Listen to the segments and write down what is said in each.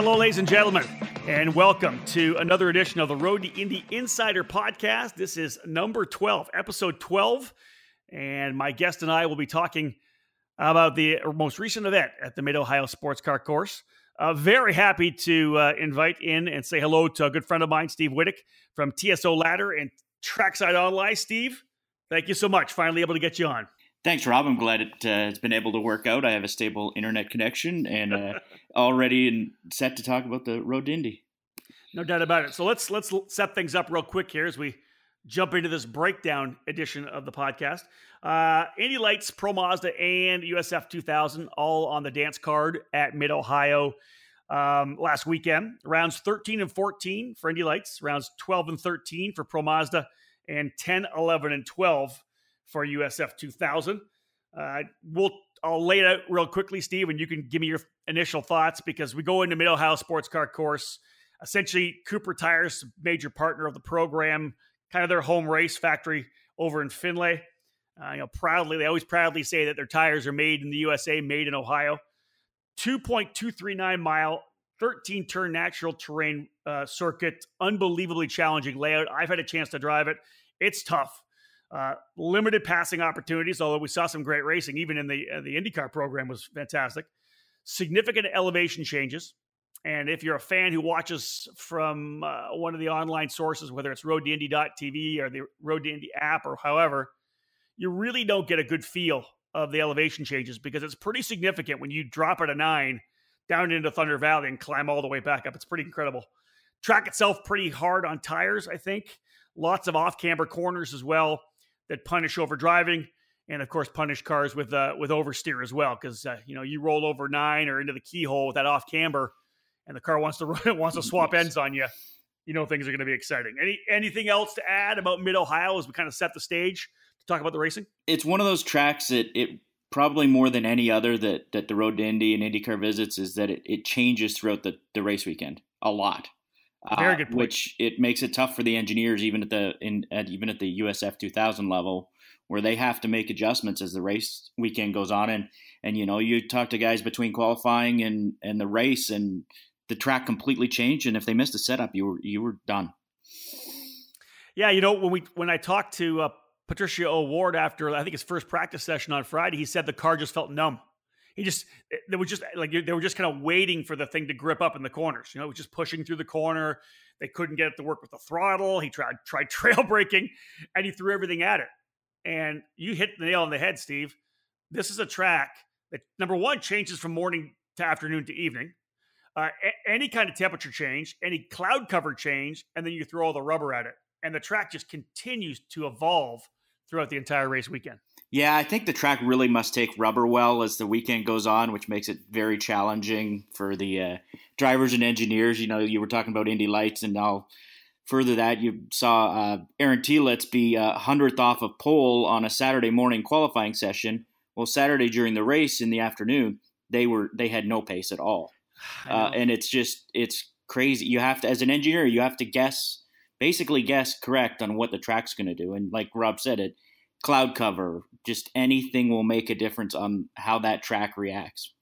Hello, ladies and gentlemen, and welcome to another edition of the Road to Indy Insider podcast. This is number 12, episode 12, and my guest and I will be talking about the most recent event at the Mid Ohio Sports Car Course. Uh, very happy to uh, invite in and say hello to a good friend of mine, Steve Wittich from TSO Ladder and Trackside Online. Steve, thank you so much. Finally able to get you on. Thanks, Rob. I'm glad it, uh, it's been able to work out. I have a stable internet connection and uh, already and set to talk about the Road to Indy. No doubt about it. So let's let's set things up real quick here as we jump into this breakdown edition of the podcast. Uh, Indy Lights, Pro Mazda, and USF 2000 all on the dance card at Mid Ohio um, last weekend. Rounds 13 and 14 for Indy Lights, rounds 12 and 13 for Pro Mazda, and 10, 11, and 12 for USF 2000. Uh, we'll I'll lay it out real quickly, Steve, and you can give me your initial thoughts because we go into Mid Ohio Sports Car Course. Essentially, Cooper Tires, major partner of the program, kind of their home race factory over in Findlay. Uh, you know, proudly, they always proudly say that their tires are made in the USA, made in Ohio. 2.239 mile, 13 turn natural terrain uh, circuit, unbelievably challenging layout. I've had a chance to drive it. It's tough. Uh, limited passing opportunities, although we saw some great racing, even in the uh, the IndyCar program was fantastic. Significant elevation changes, and if you're a fan who watches from uh, one of the online sources, whether it's RoadToIndy.tv or the Road to Indy app or however, you really don't get a good feel of the elevation changes because it's pretty significant when you drop at a nine down into Thunder Valley and climb all the way back up. It's pretty incredible. Track itself pretty hard on tires, I think. Lots of off camber corners as well that punish over driving, and of course punish cars with uh, with oversteer as well. Because uh, you know you roll over nine or into the keyhole with that off camber, and the car wants to run, wants to swap ends on you. You know things are going to be exciting. Any anything else to add about Mid Ohio as we kind of set the stage to talk about the racing? It's one of those tracks that it probably more than any other that that the Road to Indy and IndyCar visits is that it, it changes throughout the, the race weekend a lot. Very good uh, which it makes it tough for the engineers, even at the in at, even at the USF 2000 level, where they have to make adjustments as the race weekend goes on. And and you know, you talk to guys between qualifying and and the race, and the track completely changed. And if they missed a setup, you were you were done. Yeah, you know when we when I talked to uh, Patricio O'Ward after I think his first practice session on Friday, he said the car just felt numb he just they were just like they were just kind of waiting for the thing to grip up in the corners. You know, it was just pushing through the corner. They couldn't get it to work with the throttle. He tried tried trail braking, and he threw everything at it. And you hit the nail on the head, Steve. This is a track that number one changes from morning to afternoon to evening. Uh, a- any kind of temperature change, any cloud cover change, and then you throw all the rubber at it, and the track just continues to evolve throughout the entire race weekend. Yeah, I think the track really must take rubber well as the weekend goes on, which makes it very challenging for the uh, drivers and engineers. You know, you were talking about Indy Lights, and I'll further that you saw uh, Aaron Telitz be a uh, hundredth off of pole on a Saturday morning qualifying session. Well, Saturday during the race in the afternoon, they were they had no pace at all, uh, and it's just it's crazy. You have to, as an engineer, you have to guess, basically guess correct on what the track's going to do, and like Rob said, it cloud cover, just anything will make a difference on how that track reacts.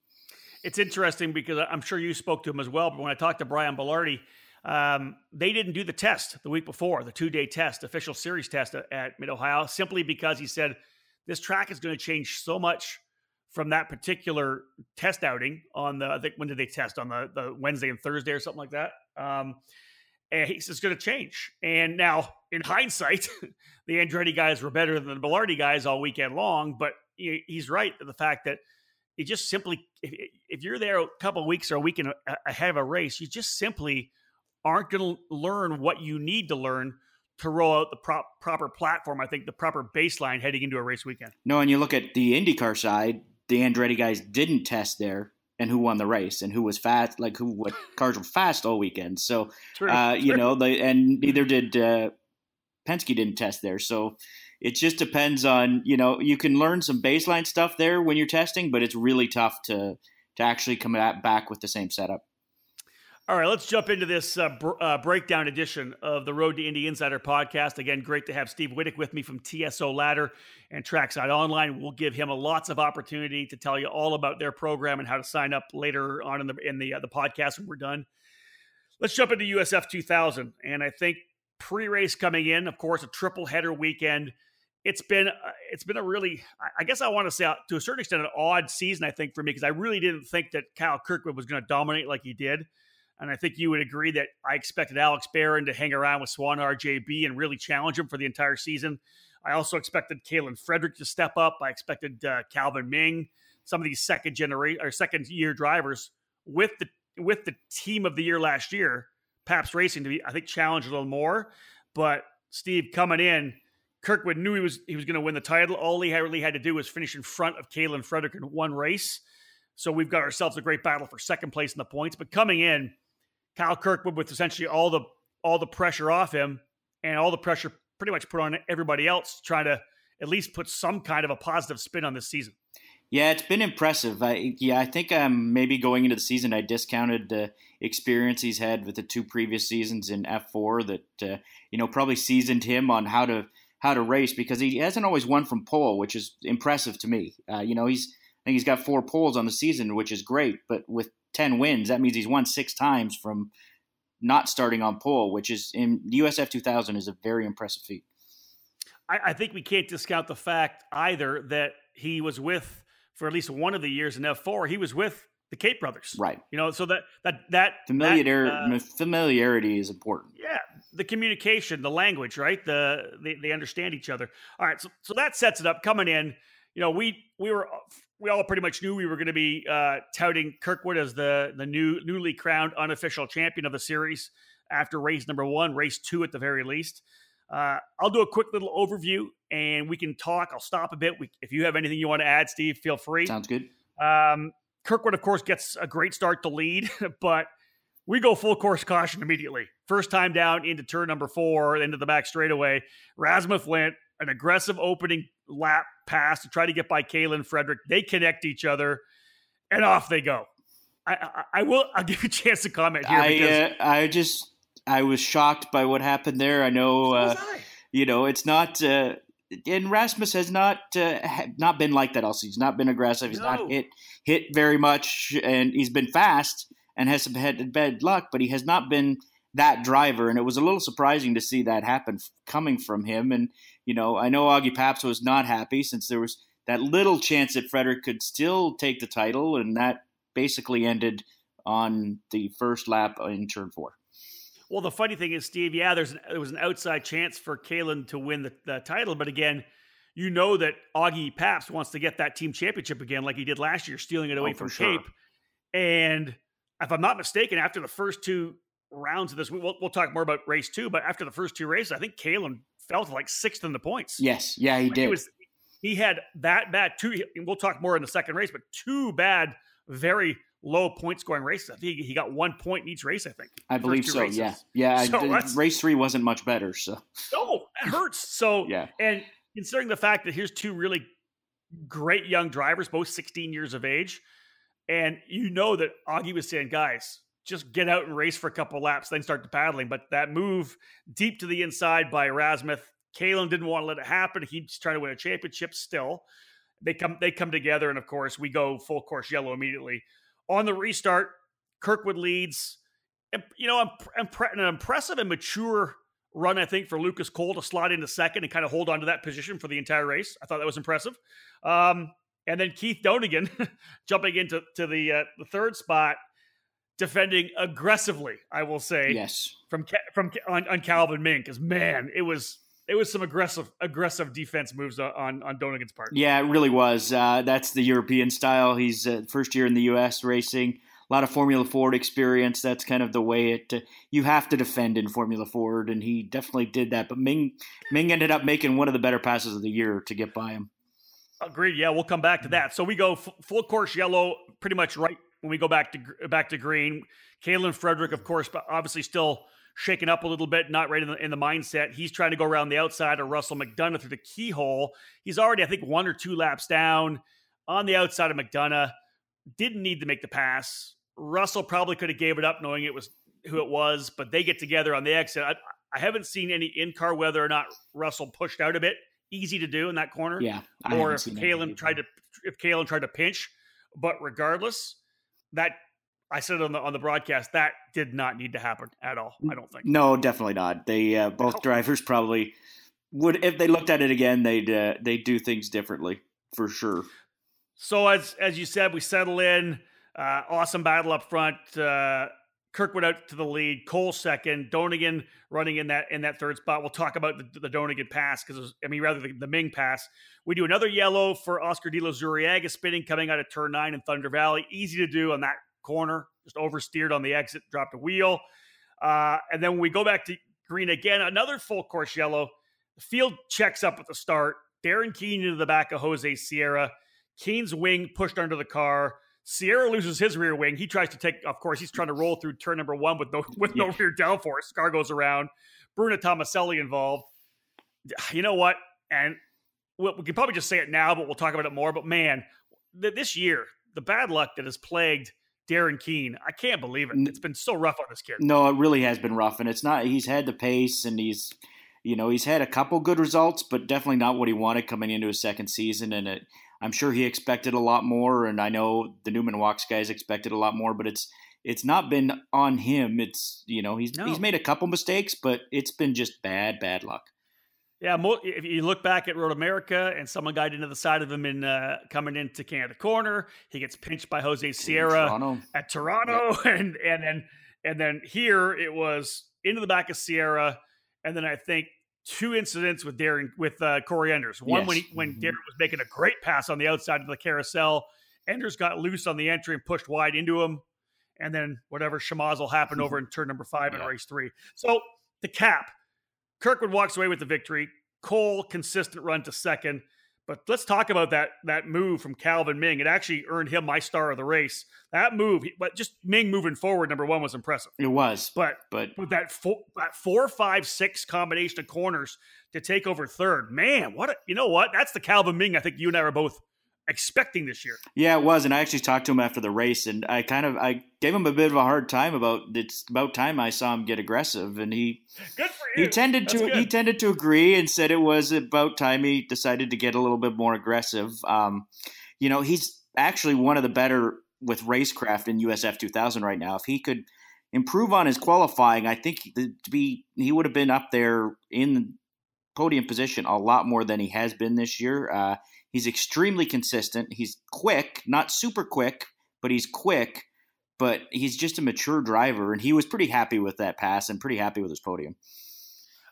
It's interesting because I'm sure you spoke to him as well. But when I talked to Brian Belardi, um, they didn't do the test the week before, the two day test, official series test at Mid Ohio, simply because he said this track is going to change so much from that particular test outing on the, I think, when did they test? On the, the Wednesday and Thursday or something like that. Um, and he says it's going to change. And now, in hindsight, the Andretti guys were better than the Belardi guys all weekend long. But he's right the fact that you just simply, if, you're there a couple of weeks or a week ahead of a race, you just simply aren't going to learn what you need to learn to roll out the prop, proper platform. I think the proper baseline heading into a race weekend. No, and you look at the IndyCar side, the Andretti guys didn't test there and who won the race and who was fast, like who what cars were fast all weekend. So, true, uh, true. you know, they, and neither did uh, Penske didn't test there. So it just depends on you know you can learn some baseline stuff there when you're testing, but it's really tough to to actually come back with the same setup. All right, let's jump into this uh, br- uh, breakdown edition of the Road to Indy Insider podcast. Again, great to have Steve Wittich with me from TSO Ladder and Trackside Online. We'll give him a lots of opportunity to tell you all about their program and how to sign up later on in the in the uh, the podcast when we're done. Let's jump into USF 2000, and I think pre-race coming in, of course, a triple header weekend. It's been uh, it's been a really, I guess I want to say uh, to a certain extent, an odd season. I think for me because I really didn't think that Kyle Kirkwood was going to dominate like he did. And I think you would agree that I expected Alex Baron to hang around with Swan RJB and really challenge him for the entire season. I also expected Kaylen Frederick to step up. I expected uh, Calvin Ming, some of these second generation or second year drivers with the with the team of the year last year, Pabst Racing to be I think challenge a little more. But Steve coming in, Kirkwood knew he was he was going to win the title. All he really had to do was finish in front of Kaylen Frederick in one race. So we've got ourselves a great battle for second place in the points. But coming in, Kyle Kirkwood with essentially all the all the pressure off him and all the pressure pretty much put on everybody else trying to at least put some kind of a positive spin on this season. Yeah, it's been impressive. I, yeah, I think um, maybe going into the season, I discounted the experience he's had with the two previous seasons in F4 that uh, you know probably seasoned him on how to how to race because he hasn't always won from pole, which is impressive to me. Uh, you know, he's I think he's got four poles on the season, which is great, but with 10 wins, that means he's won six times from not starting on pole, which is in the USF 2000 is a very impressive feat. I, I, think we can't discount the fact either that he was with for at least one of the years in F4. He was with the Cape brothers, right? You know, so that that that familiarity uh, familiarity is important. Yeah, the communication, the language, right? The they, they understand each other. All right, so so that sets it up coming in. You know, we we were we all pretty much knew we were going to be uh, touting Kirkwood as the the new newly crowned unofficial champion of the series after race number one, race two at the very least. Uh, I'll do a quick little overview and we can talk. I'll stop a bit. We, if you have anything you want to add, Steve, feel free. Sounds good. Um, Kirkwood, of course, gets a great start to lead, but we go full course caution immediately. First time down into turn number four, into the back straightaway. Rasmus went an aggressive opening lap pass to try to get by Kaylen Frederick. They connect each other, and off they go. I, I, I will. I'll give you a chance to comment here. I because- uh, I just I was shocked by what happened there. I know. Uh, I. You know, it's not. Uh, and Rasmus has not uh, not been like that all season. He's not been aggressive. He's no. not hit hit very much, and he's been fast and has some had bad luck. But he has not been that driver, and it was a little surprising to see that happen coming from him. And you know, I know Augie Pabst was not happy since there was that little chance that Frederick could still take the title, and that basically ended on the first lap in turn four. Well, the funny thing is, Steve, yeah, there's an, there was an outside chance for Kaylen to win the, the title, but again, you know that Augie Pabst wants to get that team championship again, like he did last year, stealing it away oh, from sure. Cape. And if I'm not mistaken, after the first two rounds of this, we'll, we'll talk more about race two, but after the first two races, I think Kaylen fell to like sixth in the points. Yes, yeah, he did. He, was, he had that bad two. We'll talk more in the second race, but two bad, very low point scoring races. I think he got one point in each race. I think. I believe so. Races. Yeah, yeah. So race three wasn't much better. So. No, it hurts. So yeah, and considering the fact that here's two really great young drivers, both 16 years of age, and you know that Augie was saying, guys, just get out and race for a couple laps, then start the paddling. But that move deep to the inside by Rasmus, Kaylen didn't want to let it happen. He's trying to win a championship still. They come they come together, and of course, we go full course yellow immediately. On the restart, Kirkwood leads. You know, an impressive and mature run, I think, for Lucas Kohl to slide into second and kind of hold on to that position for the entire race. I thought that was impressive. Um, and then Keith Donegan jumping into to the uh, the third spot defending aggressively. I will say, yes, from from on, on Calvin Ming because man, it was it was some aggressive aggressive defense moves on on Donegan's part. Yeah, it really was. Uh, that's the European style. He's uh, first year in the U.S. racing. A lot of Formula Ford experience. That's kind of the way it. Uh, you have to defend in Formula Ford, and he definitely did that. But Ming Ming ended up making one of the better passes of the year to get by him. Agreed. Yeah, we'll come back to that. So we go f- full course yellow, pretty much right when we go back to back to green. Kaylen Frederick, of course, but obviously still shaken up a little bit, not right in the, in the mindset. He's trying to go around the outside of Russell McDonough through the keyhole. He's already, I think, one or two laps down on the outside of McDonough. Didn't need to make the pass. Russell probably could have gave it up knowing it was who it was, but they get together on the exit. I, I haven't seen any in car whether or not Russell pushed out a bit. Easy to do in that corner. Yeah. I or if Kaylen tried to if Kaylen tried to pinch. But regardless, that I said on the on the broadcast that did not need to happen at all. I don't think. No, definitely not. They uh, both drivers probably would if they looked at it again. They'd uh, they do things differently for sure. So as as you said, we settle in. Uh, awesome battle up front. Kirkwood out to the lead, Kohl second, Donegan running in that in that third spot. We'll talk about the, the Donegan pass because I mean rather the, the, Ming pass. We do another yellow for Oscar De La Zuriaga spinning coming out of turn nine in Thunder Valley. Easy to do on that corner, just oversteered on the exit, dropped a wheel. Uh, and then when we go back to green again, another full course yellow. The field checks up at the start. Darren Keene into the back of Jose Sierra. Keene's wing pushed under the car. Sierra loses his rear wing. He tries to take, of course, he's trying to roll through turn number one with no with yeah. no rear downforce. Car goes around. Bruno Tomaselli involved. You know what? And we can probably just say it now, but we'll talk about it more. But man, this year, the bad luck that has plagued Darren Keene, I can't believe it. It's been so rough on this kid. No, it really has been rough, and it's not. He's had the pace, and he's, you know, he's had a couple good results, but definitely not what he wanted coming into his second season, and it I'm sure he expected a lot more, and I know the Newman Wachs guys expected a lot more, but it's it's not been on him. It's you know he's no. he's made a couple mistakes, but it's been just bad bad luck. Yeah, if you look back at Road America and someone got into the side of him in uh, coming into Canada Corner, he gets pinched by Jose Sierra Toronto. at Toronto, and and then and then here it was into the back of Sierra, and then I think two incidents with Darren with uh, Corey Enders. One yes. when he, when mm-hmm. Darren was making a great pass on the outside of the carousel, Enders got loose on the entry and pushed wide into him, and then whatever schmozzle happened over in turn number five yeah. in race three. So the cap, Kirkwood walks away with the victory. Kohl consistent run to second. But let's talk about that that move from Calvin Ming. It actually earned him my star of the race. That move, but just Ming moving forward, number one was impressive. It was, but but with that four, that four, five, six combination of corners to take over third, man, what a, you know what? That's the Calvin Ming. I think you and I are both expecting this year. Yeah, it was, and I actually talked to him after the race, and I kind of I gave him a bit of a hard time about it's about time I saw him get aggressive, and he good for you. He tended That's to good. he tended to agree and said it was about time he decided to get a little bit more aggressive. Um, you know, he's actually one of the better with racecraft in USF 2000 right now. If he could improve on his qualifying, I think to be he would have been up there in the podium position a lot more than he has been this year. Uh, He's extremely consistent. He's quick, not super quick, but he's quick. But he's just a mature driver, and he was pretty happy with that pass and pretty happy with his podium.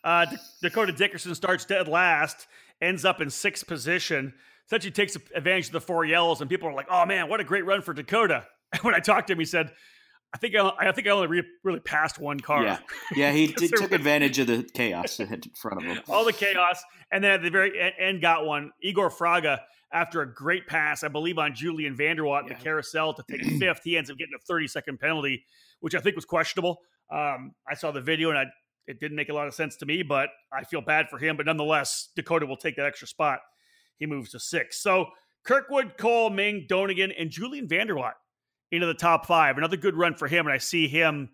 Uh, Dakota Dickerson starts dead last, ends up in sixth position. Essentially takes advantage of the four yellows, and people are like, "Oh man, what a great run for Dakota!" When I talked to him, he said, I think I, I think I only re- really passed one car. Yeah, yeah, he did, took advantage of the chaos in front of him. All the chaos, and then at the very end, got one. Igor Fraga after a great pass, I believe on Julian van der Watt yeah. the carousel to take fifth. He ends up getting a 30 second penalty, which I think was questionable. Um, I saw the video and I, it didn't make a lot of sense to me, but I feel bad for him. But nonetheless, Dakota will take that extra spot. He moves to six. So Kirkwood, Kohl, Ming, Donegan, and Julian van der Watt into the top five. Another good run for him, and I see him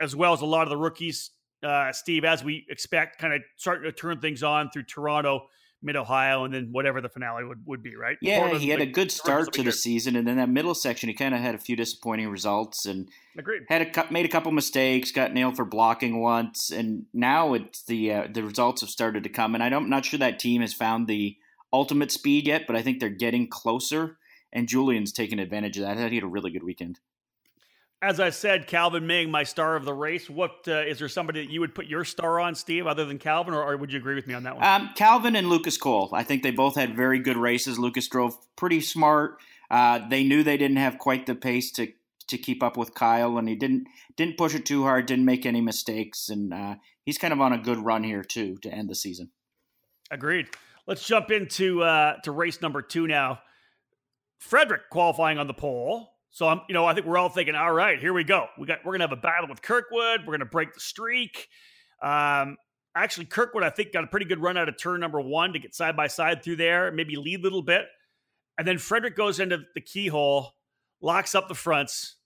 as well as a lot of the rookies, uh, Steve, as we expect, kind of starting to turn things on through Toronto, Mid Ohio, and then whatever the finale would, would be, right? Yeah, he had a good start to the season, and then that middle section, he kind of had a few disappointing results, and Agreed. had a made a couple mistakes, got nailed for blocking once, and now it's the uh, the results have started to come, and I'm not sure that team has found the ultimate speed yet, but I think they're getting closer and Julian's taking advantage of that. He had a really good weekend. As I said, Calvin Ming, my star of the race. What uh, is there somebody that you would put your star on, Steve, other than Calvin, or, or would you agree with me on that one? Um, Calvin and Lucas Kohl. I think they both had very good races. Lucas drove pretty smart. Uh, they knew they didn't have quite the pace to to keep up with Kyle, and he didn't didn't push it too hard, didn't make any mistakes, and uh, he's kind of on a good run here too to end the season. Agreed. Let's jump into uh, to race number two now. Frederick qualifying on the pole. So I'm, you know, I think we're all thinking, all right, here we go. We got, we're gonna have a battle with Kirkwood. We're gonna break the streak. Um, actually, Kirkwood, I think, got a pretty good run out of turn number one to get side by side through there, maybe lead a little bit, and then Frederick goes into the keyhole, locks up the fronts,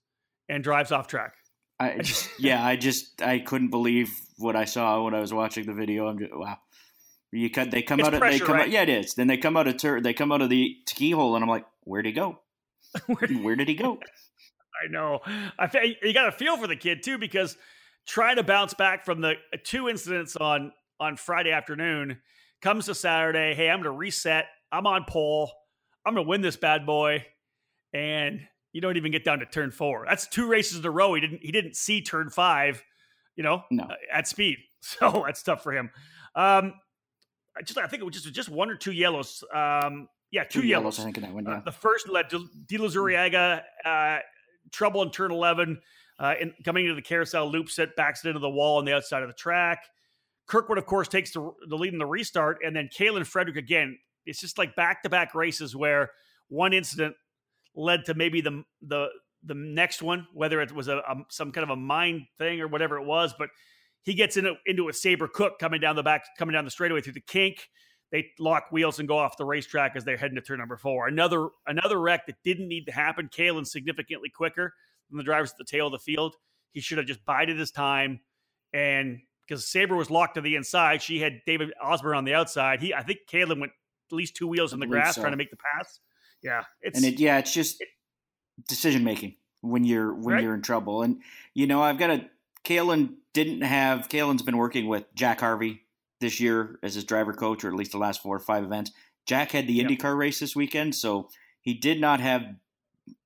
and drives off track. I just, yeah, I just, I couldn't believe what I saw when I was watching the video. I'm just, wow. You cut, they come It's out of, pressure, they come right? out, yeah, it is. Then they come out of, tur- they come out of the keyhole, and I'm like, where'd he go? Where did he go? I know. I you got to feel for the kid too because trying to bounce back from the uh, two incidents on on Friday afternoon comes to Saturday. Hey, I'm going to reset. I'm on pole. I'm going to win this bad boy, and you don't even get down to turn four. That's two races in a row. He didn't he didn't see turn five, you know, No. uh, at speed. So that's tough for him. Um, I just I think it was just just one or two yellows. Um, yeah, two, yellows. I think, in that one, Uh, the first led to De La Zuriaga, uh, trouble in turn 11, uh, in, coming into the carousel loop, set backs it into the wall on the outside of the track. Kirkwood, of course, takes the, the lead in the restart, and then Kaylen Frederick again. It's just like back to back races where one incident led to maybe the the the next one, whether it was a, a some kind of a mind thing or whatever it was, but he gets into into a Sabré Cook coming down the back, coming down the straightaway through the kink they lock wheels and go off the racetrack as they're heading to turn number four. Another another wreck that didn't need to happen. Kaylen significantly quicker than the drivers at the tail of the field. He should have just bided his time, and because Sabré was locked to the inside, she had David Osborne on the outside. He, I think, Kaylen went at least two wheels in the grass so. trying to make the pass. Yeah, it's and it yeah it's just decision making when you're when Right. you're in trouble and you know i've got a Kaylen didn't have Kaylen's been working with Jack Harvey this year as his driver coach or at least the last four or five events Jack had the Yep. IndyCar race this weekend so he did not have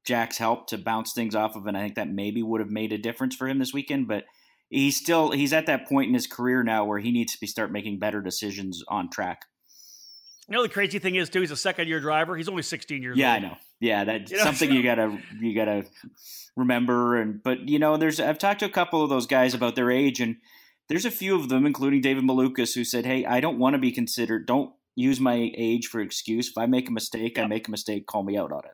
Jack's help to bounce things off of and I think that maybe would have made a difference for him this weekend but he's still he's at that point in his career now where he needs to be start making better decisions on track you know the crazy thing is too. He's a second year driver. He's only 16 years Yeah, I know. Yeah, that's You know, something so- you gotta you gotta remember. And but you know, there's I've talked to a couple of those guys about their age, and there's a few of them, including David Malukas, who said, "Hey, I don't want to be considered. Don't use my age for excuse. If I make a mistake, I make a mistake. Call me out on it."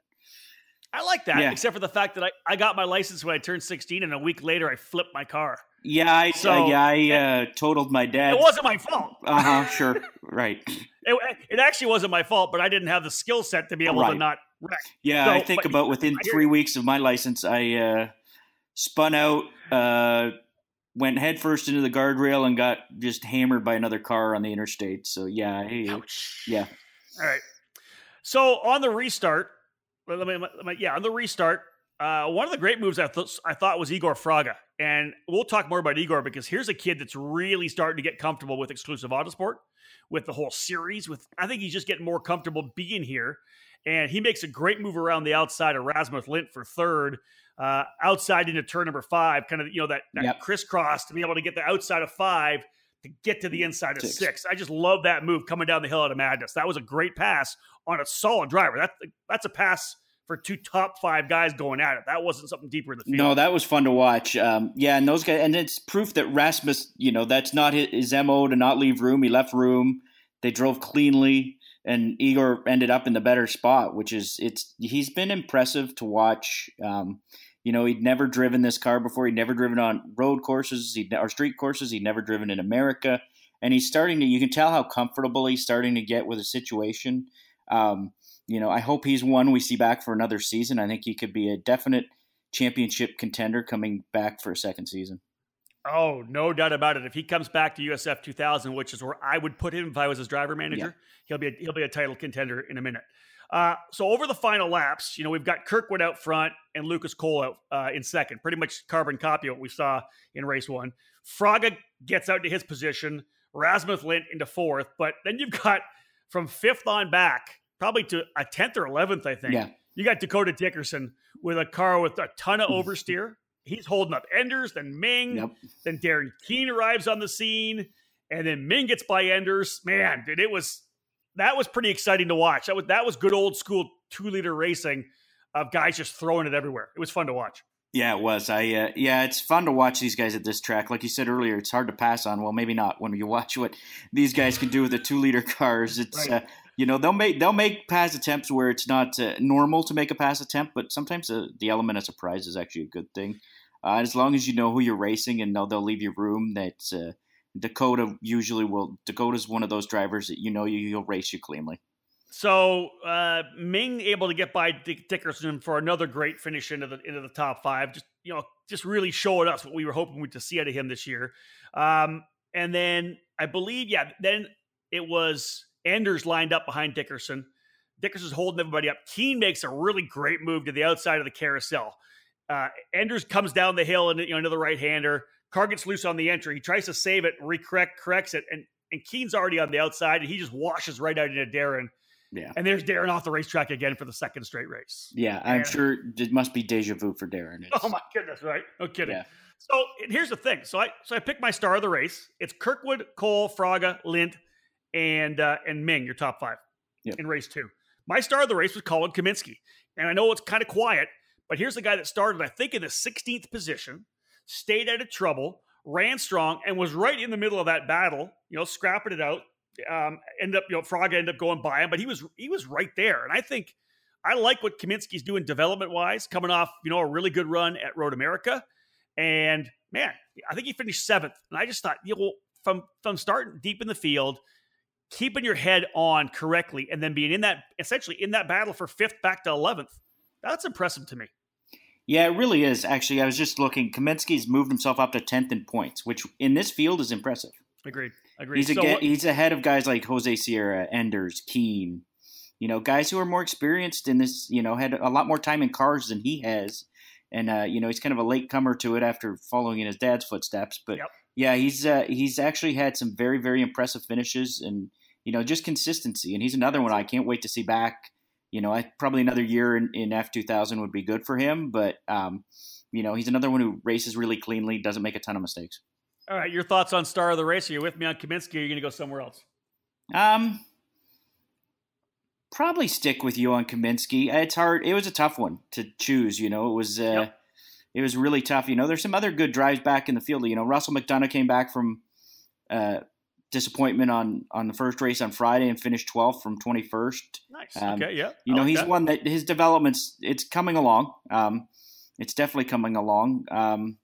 I like that, Yeah. except for the fact that I, I got my license when I turned 16, and a week later I flipped my car. Yeah, I So- yeah I uh, totaled my dad. It wasn't my fault. Uh huh. Sure. Right. It, it actually wasn't my fault, but I didn't have the skill set to be able to not wreck. Yeah, So, I think but- about within three weeks of my license, I uh, spun out, uh, went headfirst into the guardrail, and got just hammered by another car on the interstate. So yeah, I, Ouch. yeah, All right. So on the restart, let me, let me- yeah, on the restart, uh, one of the great moves I, th- I thought was Igor Fraga. And we'll talk more about Igor because here's a kid that's really starting to get comfortable with exclusive autosport, with the whole series. With I think he's just getting more comfortable being here. And he makes a great move around the outside of Rasmus Lindh for third, uh, outside into turn number five, kind of, you know, that, that Yep. crisscross to be able to get the outside of five to get to the inside of Six. six. I just love that move coming down the hill out of madness. That was a great pass on a solid driver. That, that's a pass for two top five guys going at it. That wasn't something deeper in the field. no, that was fun to watch. Um, yeah, and those guys, and it's proof that Rasmus, you know, that's not his, his mo to not leave room. He left room. They drove cleanly, and Igor ended up in the better spot, which is it's. He's been impressive to watch. Um, you know, he'd never driven this car before. He'd never driven on road courses he'd, or street courses. He'd never driven in America, and he's starting to. You can tell how comfortable he's starting to get with the situation. Um, you know, I hope he's one we see back for another season. I think he could be a definite championship contender coming back for a second season. Oh, no doubt about it. If he comes back to USF 2000, which is where I would put him if I was his driver manager, he'll be a, he'll be a title contender in a minute. Uh, so over the final laps, you know, we've got Kirkwood out front and Lucas Kohl out uh, in second. Pretty much carbon copy of what we saw in race one. Fraga gets out to his position. Rasmus Lindh into fourth, but then you've got from fifth on back, probably to a tenth or eleventh, I think. Yeah. You got Dakota Dickerson with a car with a ton of oversteer. He's holding up Enders, then Ming, Yep. then Darren Keene arrives on the scene, and then Ming gets by Enders. Man, dude, it was that was pretty exciting to watch. That was that was good old school two liter racing of guys just throwing it everywhere. It was fun to watch. Yeah, it was. I uh, yeah, it's fun to watch these guys at this track. Like you said earlier, it's hard to pass on. Well, maybe not when you watch what these guys can do with the two liter cars. It's Right. uh, you know they'll make they'll make pass attempts where it's not uh, normal to make a pass attempt, but sometimes uh, the element of surprise is actually a good thing. Uh, as long as you know who you're racing and know they'll leave you room. That uh, Dakota usually will. Dakota's one of those drivers that you know you, he'll race you cleanly. So uh, Ming able to get by Dick Dickerson for another great finish into the into the top five. Just you know, just really showing us what we were hoping to see out of him this year. Um, and then I believe, yeah, then it was Enders lined up behind Dickerson. Dickerson's holding everybody up. Keene makes a really great move to the outside of the carousel. Uh, Enders comes down the hill and you know into the right hander. Car gets loose on the entry. He tries to save it, recorrect, corrects it, and and Keene's already on the outside, and he just washes right out into Darren. Yeah. And there's Darren off the racetrack again for the second straight race. Yeah, I'm and, sure it must be deja vu for Darren. It's, oh my goodness, right? No kidding. Yeah. So here's the thing. So I so I picked my star of the race. It's Kirkwood, Kohl, Fraga, Lindh, and uh, and Ming, your top five yep. in race two. My star of the race was Colin Kaminsky. And I know it's kind of quiet, but here's the guy that started, I think, in the 16th position, stayed out of trouble, ran strong, and was right in the middle of that battle, you know, scrapping it out um, end up, you know, Fraga ended up going by him, but he was he was right there. And I think I like what Kaminsky's doing development wise, coming off, you know, a really good run at Road America. And man, I think he finished seventh. And I just thought, you know, from from starting deep in the field, keeping your head on correctly, and then being in that essentially in that battle for fifth back to eleventh, that's impressive to me. Yeah, it really is. Actually, I was just looking. Kaminsky's moved himself up to tenth in points, which in this field is impressive. Agreed. Agreed. He's, so he's ahead of guys like Jose Sierra, Enders, Keene, you know, guys who are more experienced in this, you know, had a lot more time in cars than he has. And, uh, you know, he's kind of a late comer to it after following in his dad's footsteps. But yep. yeah, he's, uh, he's actually had some very, very impressive finishes and, you know, just consistency. And he's another one I can't wait to see back. You know, I, probably another year in, in F2000 would be good for him. But, um, you know, he's another one who races really cleanly, doesn't make a ton of mistakes. All right, your thoughts on star of the race? Are you with me on Kaminsky? Or are you going to go somewhere else? Um, probably stick with you on Kaminsky. It's hard. It was a tough one to choose. You know, it was uh, yep. it was really tough. You know, there's some other good drives back in the field. You know, Russell McDonough came back from uh, disappointment on on the first race on Friday and finished 12th from 21st. Nice. Um, okay. Yeah. You know, like he's that. one that his developments. It's coming along. Um, it's definitely coming along. Um,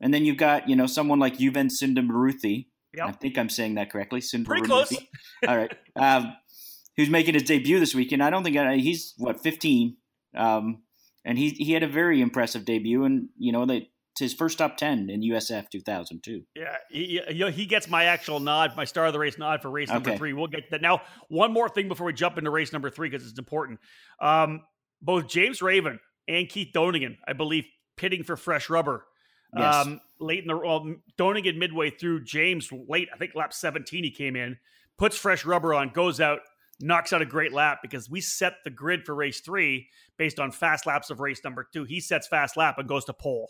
and then you've got, you know, someone like Yuven Sundaramoorthy. Yep. I think I'm saying that correctly. Pretty close. All right. Um, who's making his debut this weekend. I don't think uh, he's, what, 15. Um, and he, he had a very impressive debut. And, you know, they, it's his first top 10 in USF 2002. Yeah, he, he gets my actual nod, my star of the race nod for race number okay. three. We'll get that. Now, one more thing before we jump into race number three, because it's important. Um, both James Raven and Keith Donegan, I believe, pitting for fresh rubber Yes. Um, late in the well, Donegan midway through, James late, I think lap 17 he came in, puts fresh rubber on, goes out, knocks out a great lap because we set the grid for race three based on fast laps of race number two. He sets fast lap and goes to pole.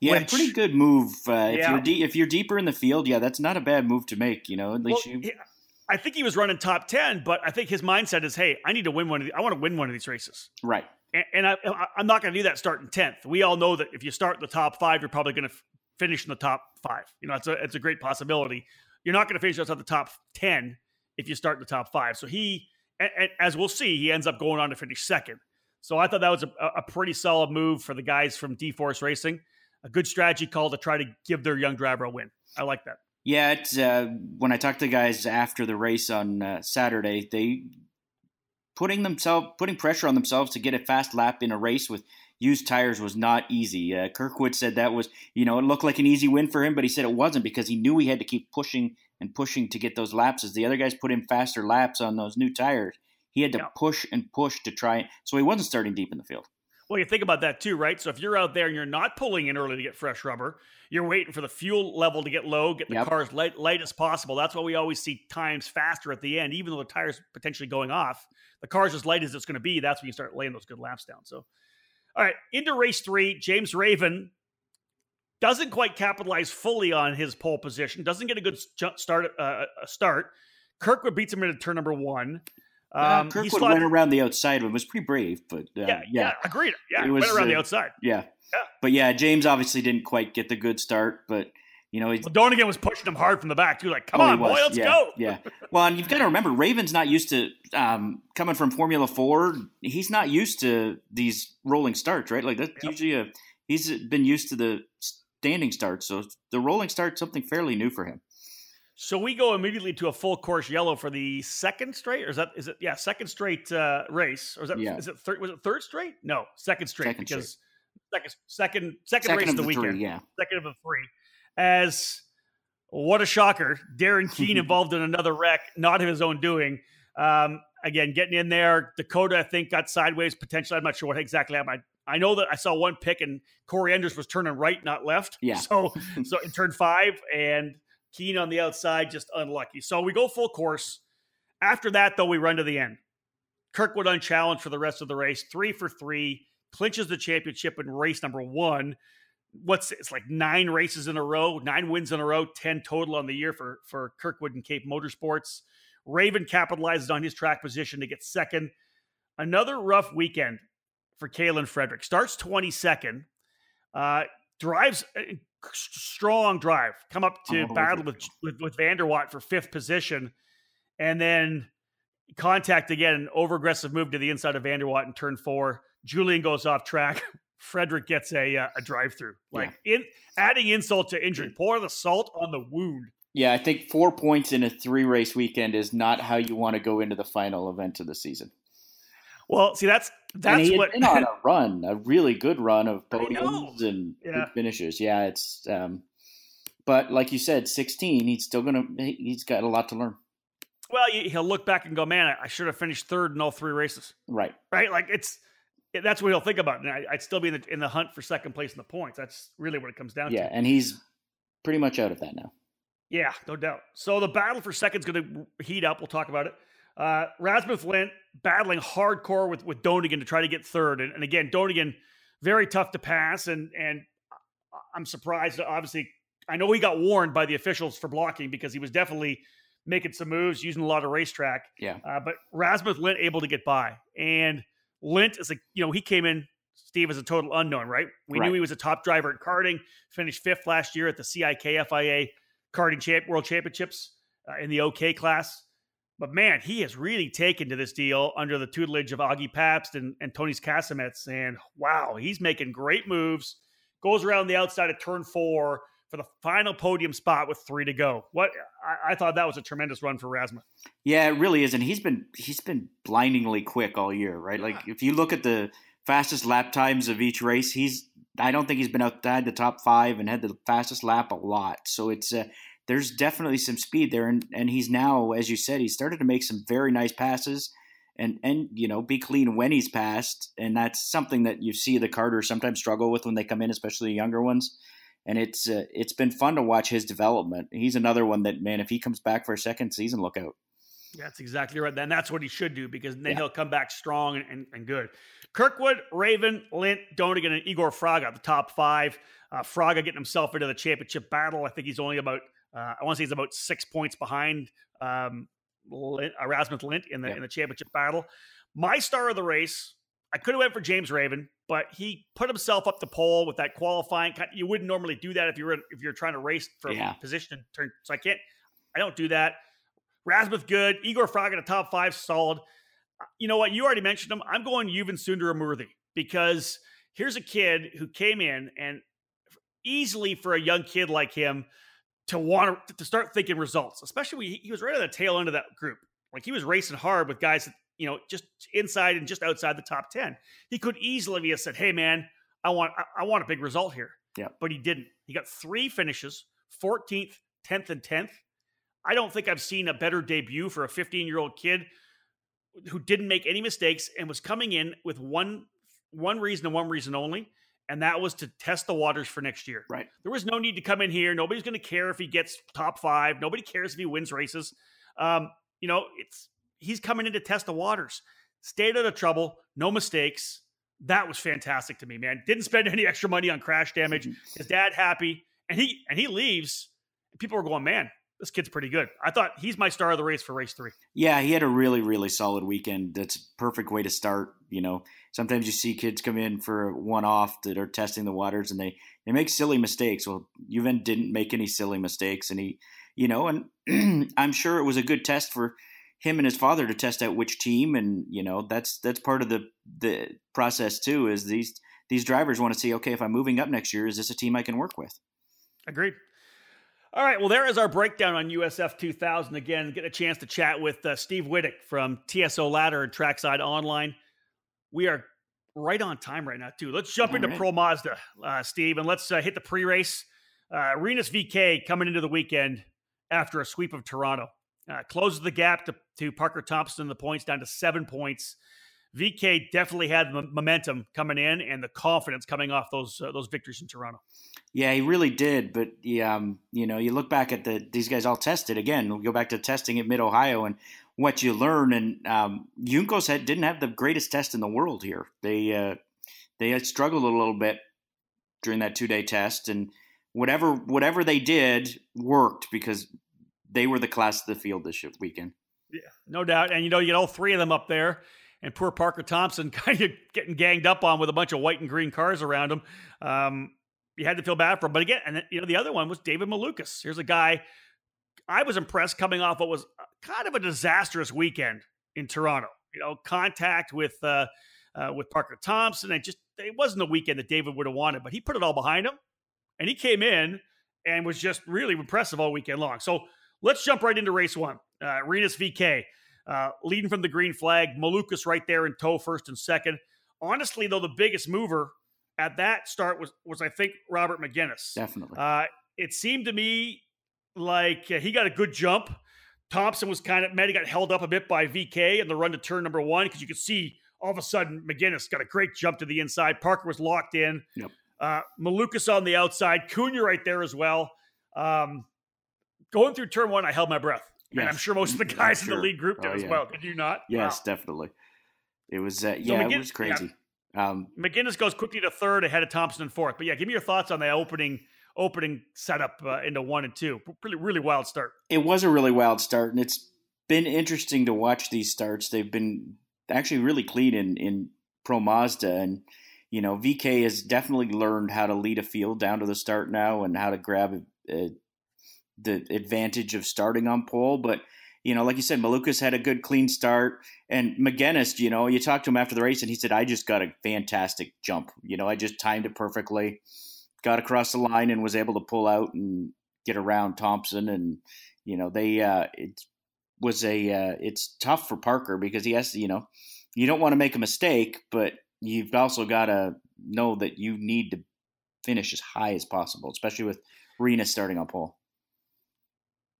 Yeah, which, pretty good move. Uh, yeah. If you're de- if you're deeper in the field, yeah, that's not a bad move to make. You know, at least well, you. I think he was running top ten, but I think his mindset is, hey, I need to win one of these. I want to win one of these races. Right and, and I, am not going to do that starting tenth. We all know that if you start in the top five, you're probably going to f- finish in the top five. You know, it's a it's a great possibility. You're not going to finish outside the top ten if you start in the top five. So he, and, and as we'll see, he ends up going on to finish second. So I thought that was a, a pretty solid move for the guys from DEForce Racing. A good strategy call to try to give their young driver a win. I like that. Yeah, it's uh, when I talked to guys after the race on uh, Saturday, they putting themselves putting pressure on themselves to get a fast lap in a race with used tires was not easy. Uh, Kirkwood said that was, you know, it looked like an easy win for him, but he said it wasn't because he knew he had to keep pushing and pushing to get those laps. As the other guys put in faster laps on those new tires, he had to yeah. push and push to try. So he wasn't starting deep in the field. Well, you think about that too, right? So if you're out there and you're not pulling in early to get fresh rubber, you're waiting for the fuel level to get low, get the yep. car as light, light, as possible. That's why we always see times faster at the end, even though the tire's potentially going off. The car's as light as it's going to be. That's when you start laying those good laps down. So, all right, into race three, James Raven doesn't quite capitalize fully on his pole position. Doesn't get a good start. Uh, start. Kirkwood beats him into turn number one. Um, yeah, Kirkwood went around the outside, but was pretty brave. But uh, yeah, yeah, agreed. Yeah, he was, went around uh, the outside. Yeah. yeah, but yeah, James obviously didn't quite get the good start, but you know, well, Donegan was pushing him hard from the back too. Like, come oh, on, boy, let's yeah, go. yeah. Well, and you've got to remember, Raven's not used to um, coming from Formula Four. He's not used to these rolling starts, right? Like that's yep. usually a. He's been used to the standing start, so the rolling start's something fairly new for him. So we go immediately to a full course yellow for the second straight, or is that is it? Yeah, second straight uh, race, or is that Yeah. is it third? Was it third straight? No, second straight Second because second second second Second race of of the, the weekend, three, yeah. second of the three. As what a shocker, Darren Keene involved in another wreck, not of his own doing. Um, again, getting in there, Dakota I think got sideways potentially. I'm not sure what exactly happened. I, I know that I saw one pick and Corey Enders was turning right, not left. Yeah. So so in turn five and Keene on the outside, just unlucky. So we go full course. After that, though, we run to the end. Kirkwood unchallenged for the rest of the race, three for three, clinches the championship in race number one. What's it's like nine races in a row, nine wins in a row, ten total on the year for for Kirkwood and Cape Motorsports. Raven capitalizes on his track position to get second. Another rough weekend for Kaylen Frederick. Starts 22nd, uh, drives a strong drive, come up to way battle with, with with van der Watt for fifth position, and then contact again, over aggressive move to the inside of van der Watt in turn four. Julian goes off track. Frederick gets a uh, a drive through, like in adding insult to injury. Pour the salt on the wound. Yeah, I think four points in a three race weekend is not how you want to go into the final event of the season. Well, see, that's and that's he had what been on a run, a really good run of podiums and Yeah. finishes. Yeah, it's um, but like you said, sixteen. He's still gonna. he- He's got a lot to learn. well, he- he'll look back and go, "Man, I- should have finished third in all three races." Right. Right? Like it's that's what he'll think about. And I, I'd still be in the in the hunt for second place in the points. That's really what it comes down Yeah, to. Yeah, and he's pretty much out of that now. Yeah, no doubt. So the battle for second's going to heat up. We'll talk about it. Uh, Rasmus Lindh battling hardcore with with Donegan to try to get third, and, and again, Donegan very tough to pass, and and I'm surprised. Obviously, I know he got warned by the officials for blocking because he was definitely making some moves, using a lot of racetrack. Yeah. Uh, but Rasmus Lindh able to get by, and Lint is like you know he came in. Steve is a total unknown, right? We knew he was a top driver at karting. Finished fifth last year at the CIK FIA karting champ, world championships uh, in the OK class. But man, he has really taken to this deal under the tutelage of Augie Pabst and, and Tonis Kasemets. And wow, he's making great moves. Goes around the outside of turn four for the final podium spot with three to go. What I, I thought that was a tremendous run for Rasmus. Yeah, it really is, and he's been he's been blindingly quick all year, right? Like if you look at the fastest lap times of each race, he's I don't think he's been outside the top five and had the fastest lap a lot. So it's uh, there's definitely some speed there, and and he's now, as you said, he's started to make some very nice passes. And, and you know be clean when he's passed and that's something that you see the karters sometimes struggle with when they come in especially the younger ones and it's uh, it's been fun to watch his development he's another one that man if he comes back for a second season look out Yeah, that's exactly right. And that's what he should do because then Yeah. he'll come back strong and, and, and good. Kirkwood, Raven, Lindh, Donegan, and Igor Fraga, the top five. Uh, Fraga getting himself into the championship battle. I think he's only about, uh, I want to say he's about six points behind um, Lindh, Erasmus Lindh in the, Yeah. in the championship battle. My star of the race, I could have went for James Raven, but he put himself up the pole with that qualifying. You wouldn't normally do that if you were if you're trying to race for Yeah. position and turn. So I can't. I don't do that. Rasmus good. Igor Fraga the top five solid. Uh, You know what? You already mentioned him. I'm going Yuven Sundaramoorthy because here's a kid who came in and easily for a young kid like him to want to, to start thinking results, especially when he, he was right at the tail end of that group. Like he was racing hard with guys that, you know, just inside and just outside the top 10. He could easily have said, Hey man, I want, I, I want a big result here. Yeah. But he didn't. He got three finishes, 14th, 10th, and 10th. I don't think I've seen a better debut for a 15 year old kid who didn't make any mistakes and was coming in with one one reason and one reason only, and that was to test the waters for next year. Right. There was no need to come in here. Nobody's going to care if he gets top five. Nobody cares if he wins races. Um, you know, it's he's coming in to test the waters. Stayed out of trouble, no mistakes. That was fantastic to me, man. Didn't spend any extra money on crash damage. His dad happy, and he and he leaves. People are going, man, this kid's pretty good. I thought he's my star of the race for race three. Yeah, he had a really, really solid weekend. That's a perfect way to start. You know, sometimes you see kids come in for one off that are testing the waters and they, they make silly mistakes. Well, Yuven didn't make any silly mistakes. And he, you know, and I'm sure it was a good test for him and his father to test out which team. And, you know, that's, that's part of the, the process too, is these, these drivers want to see, okay, if I'm moving up next year, is this a team I can work with? Agreed. All right. Well, there is our breakdown on USF 2000. Again, get a chance to chat with uh, Steve Wittich from TSO Ladder and Trackside Online. We are right on time right now, too. Let's jump All into right. Pro Mazda, uh, Steve, and let's uh, hit the pre race. Uh, Rinus VeeKay coming into the weekend after a sweep of Toronto. Uh, closes the gap to, to Parker Thompson, the points down to seven points. VeeKay definitely had the momentum coming in and the confidence coming off those uh, those victories in Toronto. Yeah, he really did. But yeah, um, you know, you look back at the these guys all tested again. We'll go back to testing at Mid Ohio and what you learn. And um, Juncos had, didn't have the greatest test in the world here. They uh, they struggled a little bit during that two day test, and whatever whatever they did worked because they were the class of the field this weekend. Yeah, no doubt. And you know, you get all three of them up there and poor Parker Thompson kind of getting ganged up on with a bunch of white and green cars around him. Um, you had to feel bad for him. But again, and you know, the other one was David Malukas. Here's a guy I was impressed coming off what was kind of a disastrous weekend in Toronto. You know, contact with uh, uh, with Parker Thompson, It just it wasn't a weekend that David would have wanted, but he put it all behind him, and he came in and was just really impressive all weekend long. So let's jump right into race one. Uh, Rinus VeeKay uh, leading from the green flag. Malukas right there in tow, first and second. Honestly, though, the biggest mover at that start was was I think Robert Megennis. Definitely. Uh, it seemed to me like uh, he got a good jump. Thompson was kind of, maybe got held up a bit by VK in the run to turn number one because you could see all of a sudden Megennis got a great jump to the inside. Parker was locked in. Yep. Uh, Malukas on the outside. Cunha right there as well. Um, going through turn one, I held my breath. Yes. And I'm sure most of the guys sure. in the lead group did oh, as well. Did you not? Yes, wow. definitely. It was, uh, yeah, so it was crazy. Yeah. Um, Megennis goes quickly to third ahead of Thompson and fourth. But yeah, give me your thoughts on the opening opening setup uh, into one and two. Really, really wild start. It was a really wild start, and it's been interesting to watch these starts. They've been actually really clean in in Pro Mazda, and you know VK has definitely learned how to lead a field down to the start now, and how to grab a, the advantage of starting on pole. But you know, like you said, Malukas had a good clean start, and Megennis, you know, you talked to him after the race, and he said, "I just got a fantastic jump. You know, I just timed it perfectly, got across the line, and was able to pull out and get around Thompson, and you know, they uh, it was a uh, it's tough for Parker because he has to, you know, you don't want to make a mistake, but you've also got to know that you need to finish as high as possible, especially with Rinus starting on pole.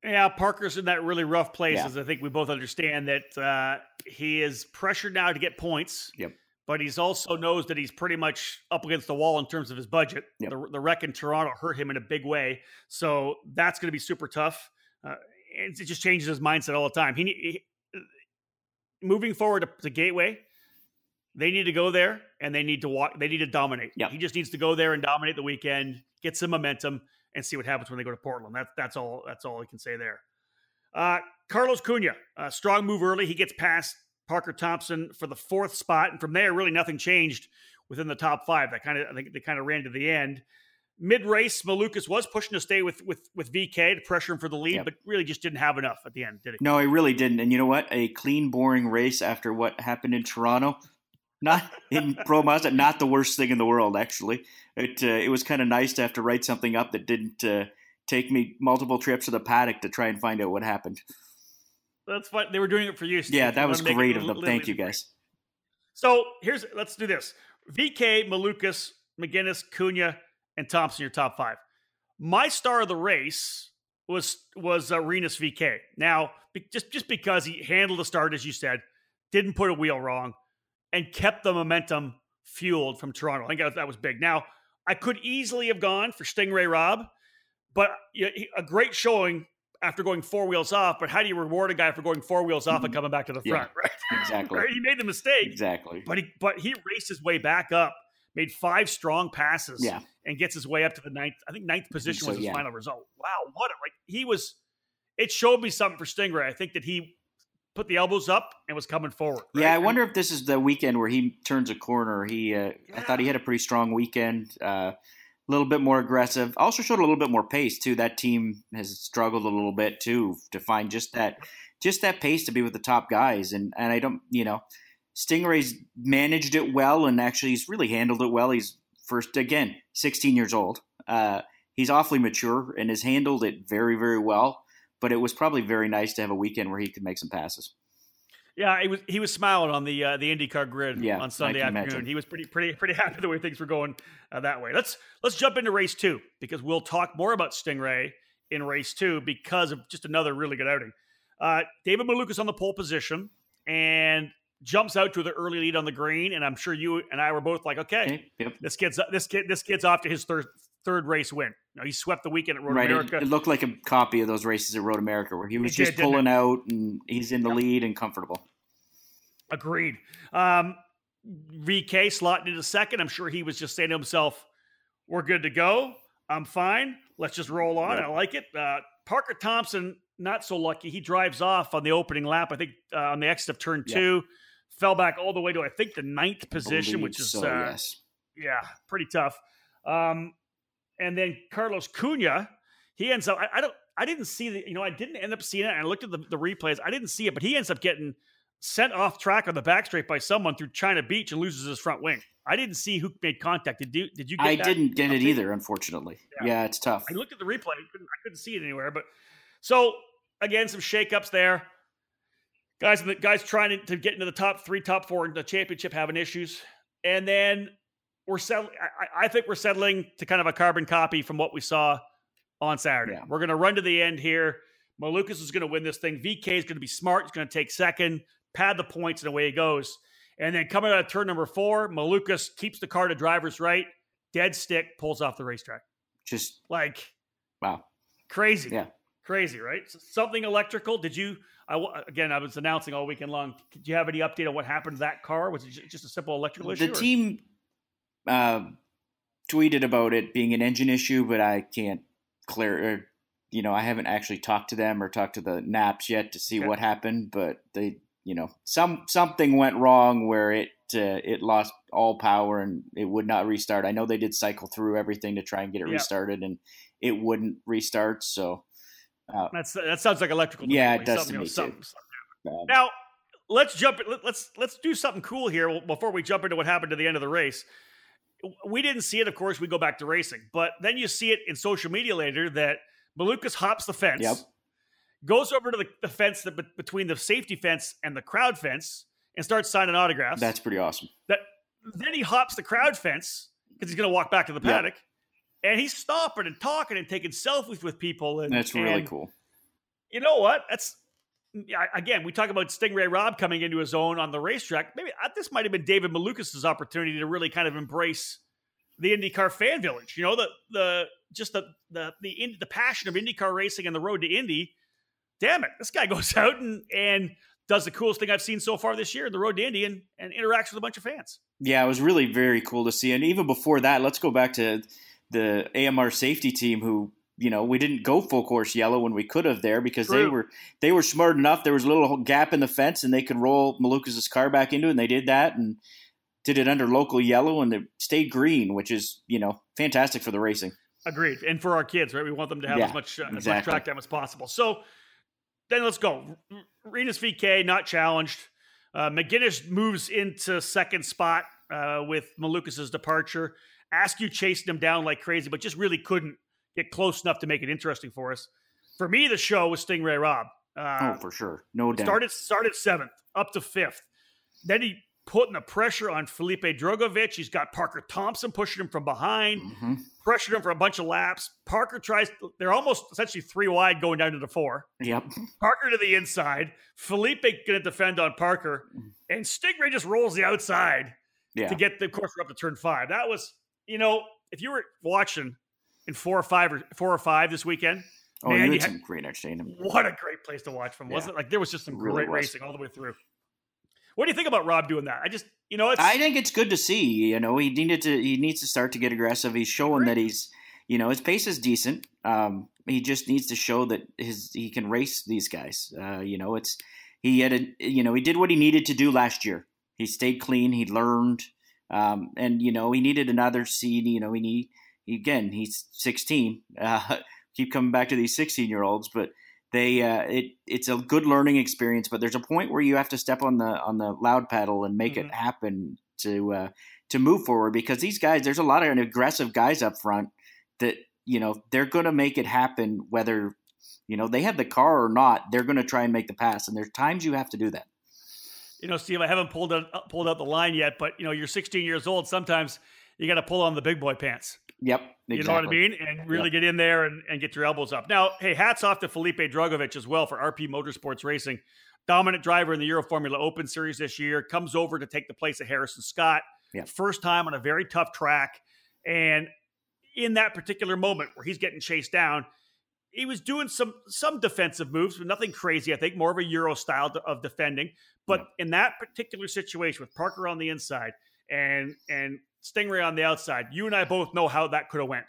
Yeah, Parker's in that really rough place, yeah. as I think we both understand that uh, he is pressured now to get points. Yep. But he's also knows that he's pretty much up against the wall in terms of his budget. Yep. The, the wreck in Toronto hurt him in a big way, so that's going to be super tough. Uh, it, it, just changes his mindset all the time. He, he moving forward to, to, Gateway, they need to go there and they need to walk. They need to dominate. Yep. He just needs to go there and dominate the weekend, get some momentum and see what happens when they go to Portland. That's that's all. That's all I can say there. Uh, Carlos Cunha, a strong move early. He gets past Parker Thompson for the fourth spot, and from there, really nothing changed within the top five. That kind of I think they kind of ran to the end. Mid race, Malukas was pushing to stay with with with VK to pressure him for the lead, yep. but really just didn't have enough at the end, did he? No, he really didn't. And you know what? A clean, boring race after what happened in Toronto. Not in Pro Mazda, not the worst thing in the world, actually it uh, it was kind of nice to have to write something up that didn't uh, take me multiple trips to the paddock to try and find out what happened. That's fine. They were doing it for you. Steve. Yeah, that was great of them. Thank you, guys. So here's let's do this: VK, Malukas, Megennis, Cunha, and Thompson. Your top five. My star of the race was was uh, Rinus VeeKay. Now, just just because he handled the start as you said, didn't put a wheel wrong, and kept the momentum fueled from Toronto. I think that, that was big. Now, I could easily have gone for Sting Ray Robb, but a great showing after going four wheels off. But how do you reward a guy for going four wheels off and mm-hmm. coming back to the front? Yeah, right? Exactly. right? He made the mistake. Exactly. But he but he raced his way back up, made five strong passes, yeah. and gets his way up to the ninth. I think ninth position so, was his yeah. final result. Wow, what a like he was. It showed me something for Sting Ray. I think that he put the elbows up and was coming forward. Right? Yeah, I wonder if this is the weekend where he turns a corner. He, uh, yeah. I thought he had a pretty strong weekend. Uh, a little bit more aggressive. Also showed a little bit more pace too. That team has struggled a little bit too to find just that, just that pace to be with the top guys. And and I don't, you know, Sting Ray's managed it well, and actually he's really handled it well. He's first again, 16 years old. Uh, he's awfully mature and has handled it very, very well. But it was probably very nice to have a weekend where he could make some passes. Yeah, he was he was smiling on the uh, the IndyCar grid Yeah, on Sunday afternoon. imagine. He was pretty pretty pretty happy the way things were going uh, that way. Let's let's jump into race two because we'll talk more about Sting Ray in race two because of just another really good outing. Uh, David Malukas on the pole position and jumps out to the early lead on the green, and I'm sure you and I were both like, okay, Okay. Yep. this kid's this kid this kid's off to his third third race win. You know, he swept the weekend at Road Right. It, America. it looked like a copy of those races at Road America where he was It just did, pulling out and he's in the Yep. lead and comfortable. Agreed. Um, VK slotting into second. I'm sure he was just saying to himself, "We're good to go. I'm fine. Let's just roll on. Yeah. I like it." Uh, Parker Thompson, not so lucky. He drives off on the opening lap. I think uh, on the exit of turn Yeah. two, fell back all the way to I think the ninth position, Believe which is so, uh, yes. yeah, pretty tough. Um, and then Carlos Cunha, he ends up. I, I don't. I didn't see the. You know, I didn't end up seeing it. And I looked at the, the replays. I didn't see it, but he ends up getting sent off track on the back straight by someone through China Beach and loses his front wing. I didn't see who made contact. Did you? Did you? Get I that didn't get it either, unfortunately. Yeah. Yeah, it's tough. I looked at the replay. I couldn't, I couldn't see it anywhere. But so again, some shakeups there. Guys, the guys trying to, to get into the top three, top four in the championship having issues, and then we're settling. I, I think we're settling to kind of a carbon copy from what we saw on Saturday. Yeah. We're going to run to the end here. Malukas is going to win this thing. VK is going to be smart. He's going to take second, pad the points, and away he goes. And then coming out of turn number four, Malukas keeps the car to driver's right, dead stick, pulls off the racetrack. Just Like wow. crazy. Yeah. Crazy, right? Something electrical. Did you? I again, I was announcing all weekend long. Did you have any update on what happened to that car? Was it just a simple electrical issue? The or- team uh, tweeted about it being an engine issue, but I can't clear. Or, you know, I haven't actually talked to them or talked to the Naps yet to see Okay. what happened. But they, you know, some something went wrong where it uh, it lost all power and it would not restart. I know they did cycle through everything to try and get it Yeah. restarted, and it wouldn't restart. So. Uh, That's that sounds like electrical. Yeah, it does to Something, you know, me, too. um, Now, let's jump. let- Let's let's do something cool here before we jump into what happened to the end of the race. We didn't see it, of course. We go back to racing, but then you see it in social media later that Malukas hops the fence, Yep. goes over to the, the fence that, between the safety fence and the crowd fence, and starts signing autographs. that's pretty awesome. that then he hops the crowd fence because he's going to walk back to the Yep. paddock, and he's stopping and talking and taking selfies with people. And That's really and cool. You know what? That's again, we talk about Sting Ray Robb coming into his own on the racetrack. Maybe uh, this might have been David Malukas' opportunity to really kind of embrace the IndyCar fan village. You know, the the just the the the the passion of IndyCar racing and the road to Indy. Damn it, this guy goes out and and does the coolest thing I've seen so far this year the road to Indy and, and interacts with a bunch of fans. Yeah, it was really very cool to see. And even before that, let's go back to the AMR safety team who, you know, we didn't go full course yellow when we could have there because they were they were smart enough. There was a little gap in the fence and they could roll Malukas' car back into it and they did that and did it under local yellow and it stayed green, which is, you know, fantastic for the racing. Agreed. And for our kids, right? We want them to have Yeah, as much uh, as much track time as possible. So then let's go. Rinus VK not challenged. Uh, Megennis moves into second spot uh, with Malukas' departure. Askew chasing him down like crazy, but just really couldn't get close enough to make it interesting for us. For me, the show was Sting Ray Robb. Uh, oh, for sure. No doubt. started started seventh, up to fifth. Then he putting the pressure on Felipe Drugovich. He's got Parker Thompson pushing him from behind Mhm. pressured him for a bunch of laps. Parker tries, they're almost essentially three wide going down to the four. Yep. Parker to the inside. Felipe going to defend on Parker. And Sting Ray just rolls the outside Mm-hmm. Yeah. to get the course up to turn five. That was, you know, if you were watching four or five or four or five this weekend, oh, man, you you had some great entertainment. what a great place to watch from, Yeah. wasn't it? Like there was just some Really great was. racing all the way through. What do you think about Robb doing that? I just, you know, it's I think it's good to see. You know, he needed to. He needs to start to get aggressive. He's showing that he's, you know, his pace is decent. Um, he just needs to show that his he can race these guys. Uh, you know, it's he had a, you know, he did what he needed to do last year. He stayed clean. He learned, um, and you know, he needed another seed. You know, he need again. He's sixteen. Uh, keep coming back to these sixteen year olds, but they uh, it it's a good learning experience, but there's a point where you have to step on the on the loud pedal and make Mhm. it happen to uh, to move forward because these guys there's a lot of aggressive guys up front that you know they're going to make it happen whether you know they have the car or not. They're going to try and make the pass, and there's times you have to do that. You know, Steve, I haven't pulled out pulled out the line yet, but you know, you're 16 years old. Sometimes you got to pull on the big boy pants. Yep. Exactly. You know what I mean? And really yep. get in there and, and get your elbows up. Now, hey, hats off to Felipe Drugovich as well for RP Motorsports Racing. Dominant driver in the Euro Formula Open Series this year. Comes over to take the place of Harrison Scott. Yep. First time on a very tough track. And in that particular moment where he's getting chased down, he was doing some some defensive moves, but nothing crazy. I think more of a Euro style of defending. But in that particular situation with Parker on the inside and and Sting Ray on the outside, you and I both know how that could have went.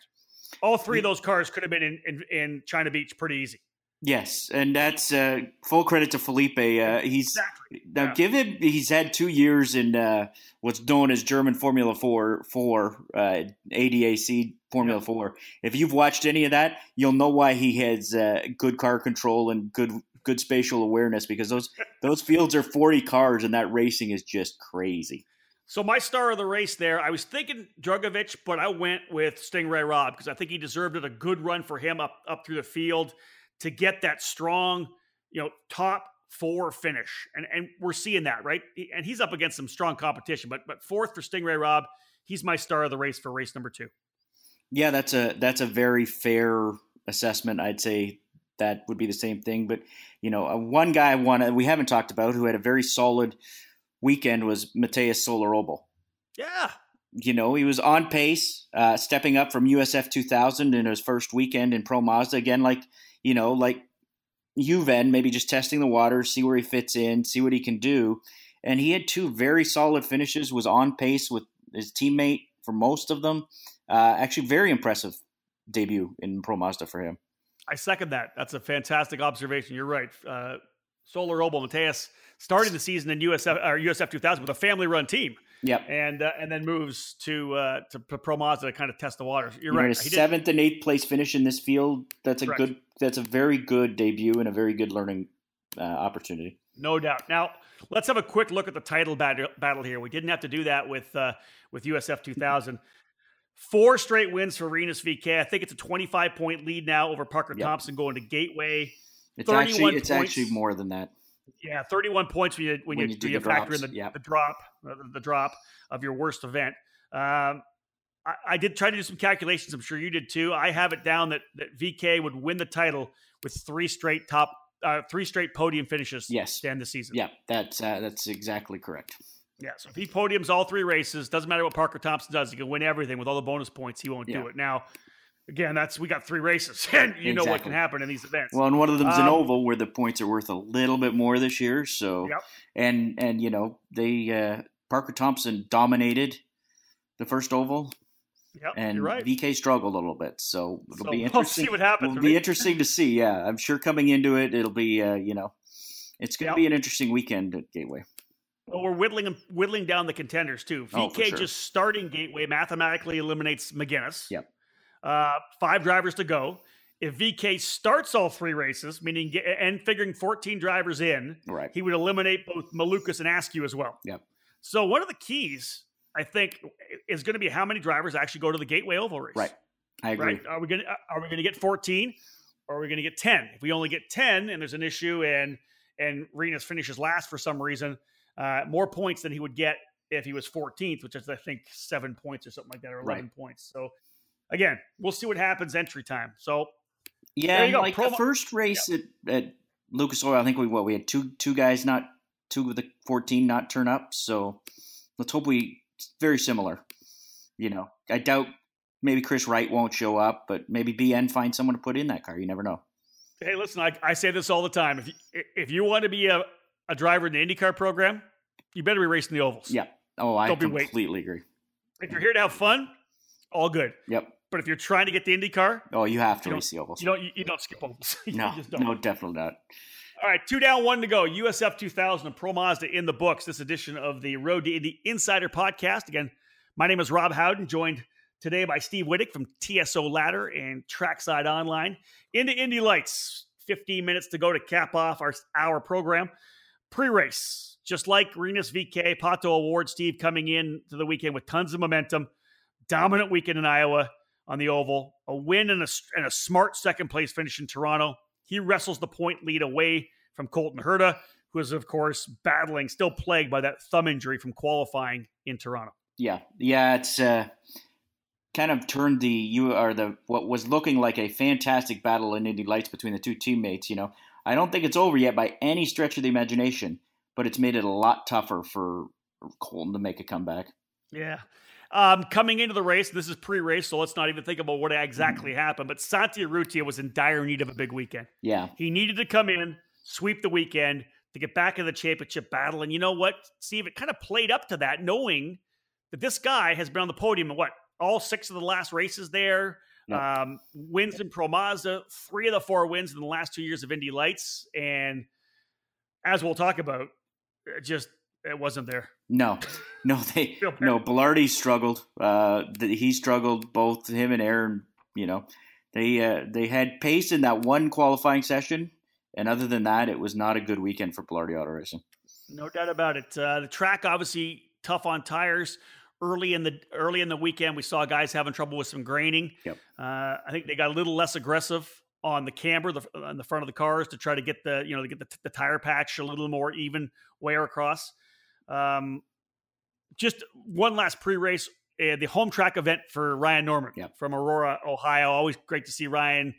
All three of those cars could have been in, in, in China Beach pretty easy. Yes, and that's uh, full credit to Felipe. Uh, he's exactly. now yeah. give him. He's had two years in uh, what's known as German Formula Four, four uh, ADAC Formula yeah. Four. If you've watched any of that, you'll know why he has uh, good car control and good good spatial awareness because those those fields are forty cars and that racing is just crazy. So my star of the race there, I was thinking Drugovich, but I went with Sting Ray Robb because I think he deserved it. A good run for him up up through the field to get that strong, you know, top four finish. And and we're seeing that, right? And he's up against some strong competition, but but fourth for Sting Ray Robb, he's my star of the race for race number 2. Yeah, that's a that's a very fair assessment. I'd say that would be the same thing, but you know, uh, one guy won we haven't talked about who had a very solid weekend was Matheus Solorobo. Yeah. You know, he was on pace, uh, stepping up from USF 2000 in his first weekend in Pro Mazda. Again, like you know, like Yuven, maybe just testing the water, see where he fits in, see what he can do. And he had two very solid finishes, was on pace with his teammate for most of them. Uh, actually, very impressive debut in Pro Mazda for him. I second that. That's a fantastic observation. You're right. Uh, Solorobo Matheus starting the season in USF or USF 2000 with a family-run team. Yep. And uh, and then moves to uh, to Pro Mazda to kind of test the waters. You're you right. A seventh and eighth place finish in this field. That's a Correct. good. That's a very good debut and a very good learning uh, opportunity. No doubt. Now let's have a quick look at the title battle, battle here. We didn't have to do that with uh, with USF 2000. Four straight wins for Rinus VeeKay. I think it's a 25 point lead now over Parker yep. Thompson going to Gateway. It's actually it's points. actually more than that. Yeah, 31 points when you when, when you, you, you factor in the, yep. the drop the, the, drop of your worst event. Um, I, I, did try to do some calculations. I'm sure you did too. I have it down that that VeeKay would win the title with three straight top uh, three straight podium finishes. Yes, to end the season. Yeah, that's uh, that's exactly correct. Yeah, so if he podiums all three races, doesn't matter what Parker Thompson does, he can win everything with all the bonus points. He won't yeah. do it now again, that's we got three races, and you exactly. know what can happen in these events. Well, and one of them's um, an oval where the points are worth a little bit more this year. So, yep. and and you know they uh, Parker Thompson dominated the first oval. Yep, and right. VeeKay struggled a little bit, so it'll so be interesting. We'll see what happens. It'll be interesting to see. Yeah, I'm sure coming into it, it'll be uh, you know, it's going to yep. be an interesting weekend at Gateway. Well, we're whittling whittling down the contenders too. VK oh, sure. just starting Gateway mathematically eliminates Megennis. Yep. Uh, five drivers to go. If VK starts all three races, meaning and figuring 14 drivers in, right. he would eliminate both Malukas and Askew as well. Yep. So one of the keys, I think, is going to be how many drivers actually go to the Gateway Oval race. Right. I agree. Right? Are we going to are we going to get 14 or are we going to get 10? If we only get 10 and there's an issue and and Rinus finishes last for some reason, uh, more points than he would get if he was 14th, which is I think seven points or something like that, or 11 right. points. So again, we'll see what happens entry time. So yeah, like Pro- the first race yeah. at, at Lucas Oil, I think we what we had two two guys not two of the fourteen not turn up. So let's hope we very similar. You know, I doubt maybe Chris Wright won't show up, but maybe BN finds someone to put in that car. You never know. Hey, listen, I, I say this all the time. If you, if you want to be a, a driver in the IndyCar program, you better be racing the ovals. Yeah. Oh, I Don't completely agree. If you're here to have fun, all good. Yep. But if you're trying to get the IndyCar, oh, you have to you race the ovals. You don't. You, don't skip ovals. no, no, definitely not. All right, two down, one to go. USF 2000 and Pro Mazda in the books. This edition of the Road to Indy Insider podcast. Again, my name is Rob Howden, joined today by Steve Wittich from TSO Ladder and Trackside Online. Into Indy Lights. 15 minutes to go to cap off our hour program. Pre-race, just like Rinus VK, Pato O'Ward, Steve coming in to the weekend with tons of momentum. Dominant weekend in Iowa on the oval, a win and a, and a smart second place finish in Toronto. He wrestles the point lead away from Colton Herta, who is, of course, battling, still plagued by that thumb injury from qualifying in Toronto. Yeah, yeah, it's uh, kind of turned the you are the what was looking like a fantastic battle in Indy Lights between the two teammates. You know, I don't think it's over yet by any stretch of the imagination, but it's made it a lot tougher for Colton to make a comeback. Yeah. Um, coming into the race, this is pre-race, so let's not even think about what exactly mm-hmm. happened. But Santi Urrutia was in dire need of a big weekend. Yeah, he needed to come in, sweep the weekend to get back in the championship battle. And you know what, Steve? It kind of played up to that, knowing that this guy has been on the podium in what all six of the last races there. Yep. Um, wins in Pro Mazda, three of the four wins in the last two years of Indy Lights, and as we'll talk about, just it wasn't there. No, no, they no. Belardi struggled. Uh, he struggled. Both him and Aaron. You know, they uh, they had pace in that one qualifying session, and other than that, it was not a good weekend for Belardi Auto Racing. No doubt about it. Uh, the track obviously tough on tires. Early in the early in the weekend, we saw guys having trouble with some graining. Yep. Uh, I think they got a little less aggressive on the camber, the, on the front of the cars, to try to get the you know to get the, the tire patch a little more even wear across. Um, just one last pre-race, uh, the home track event for Ryan Norman yep. from Aurora, Ohio. Always great to see Ryan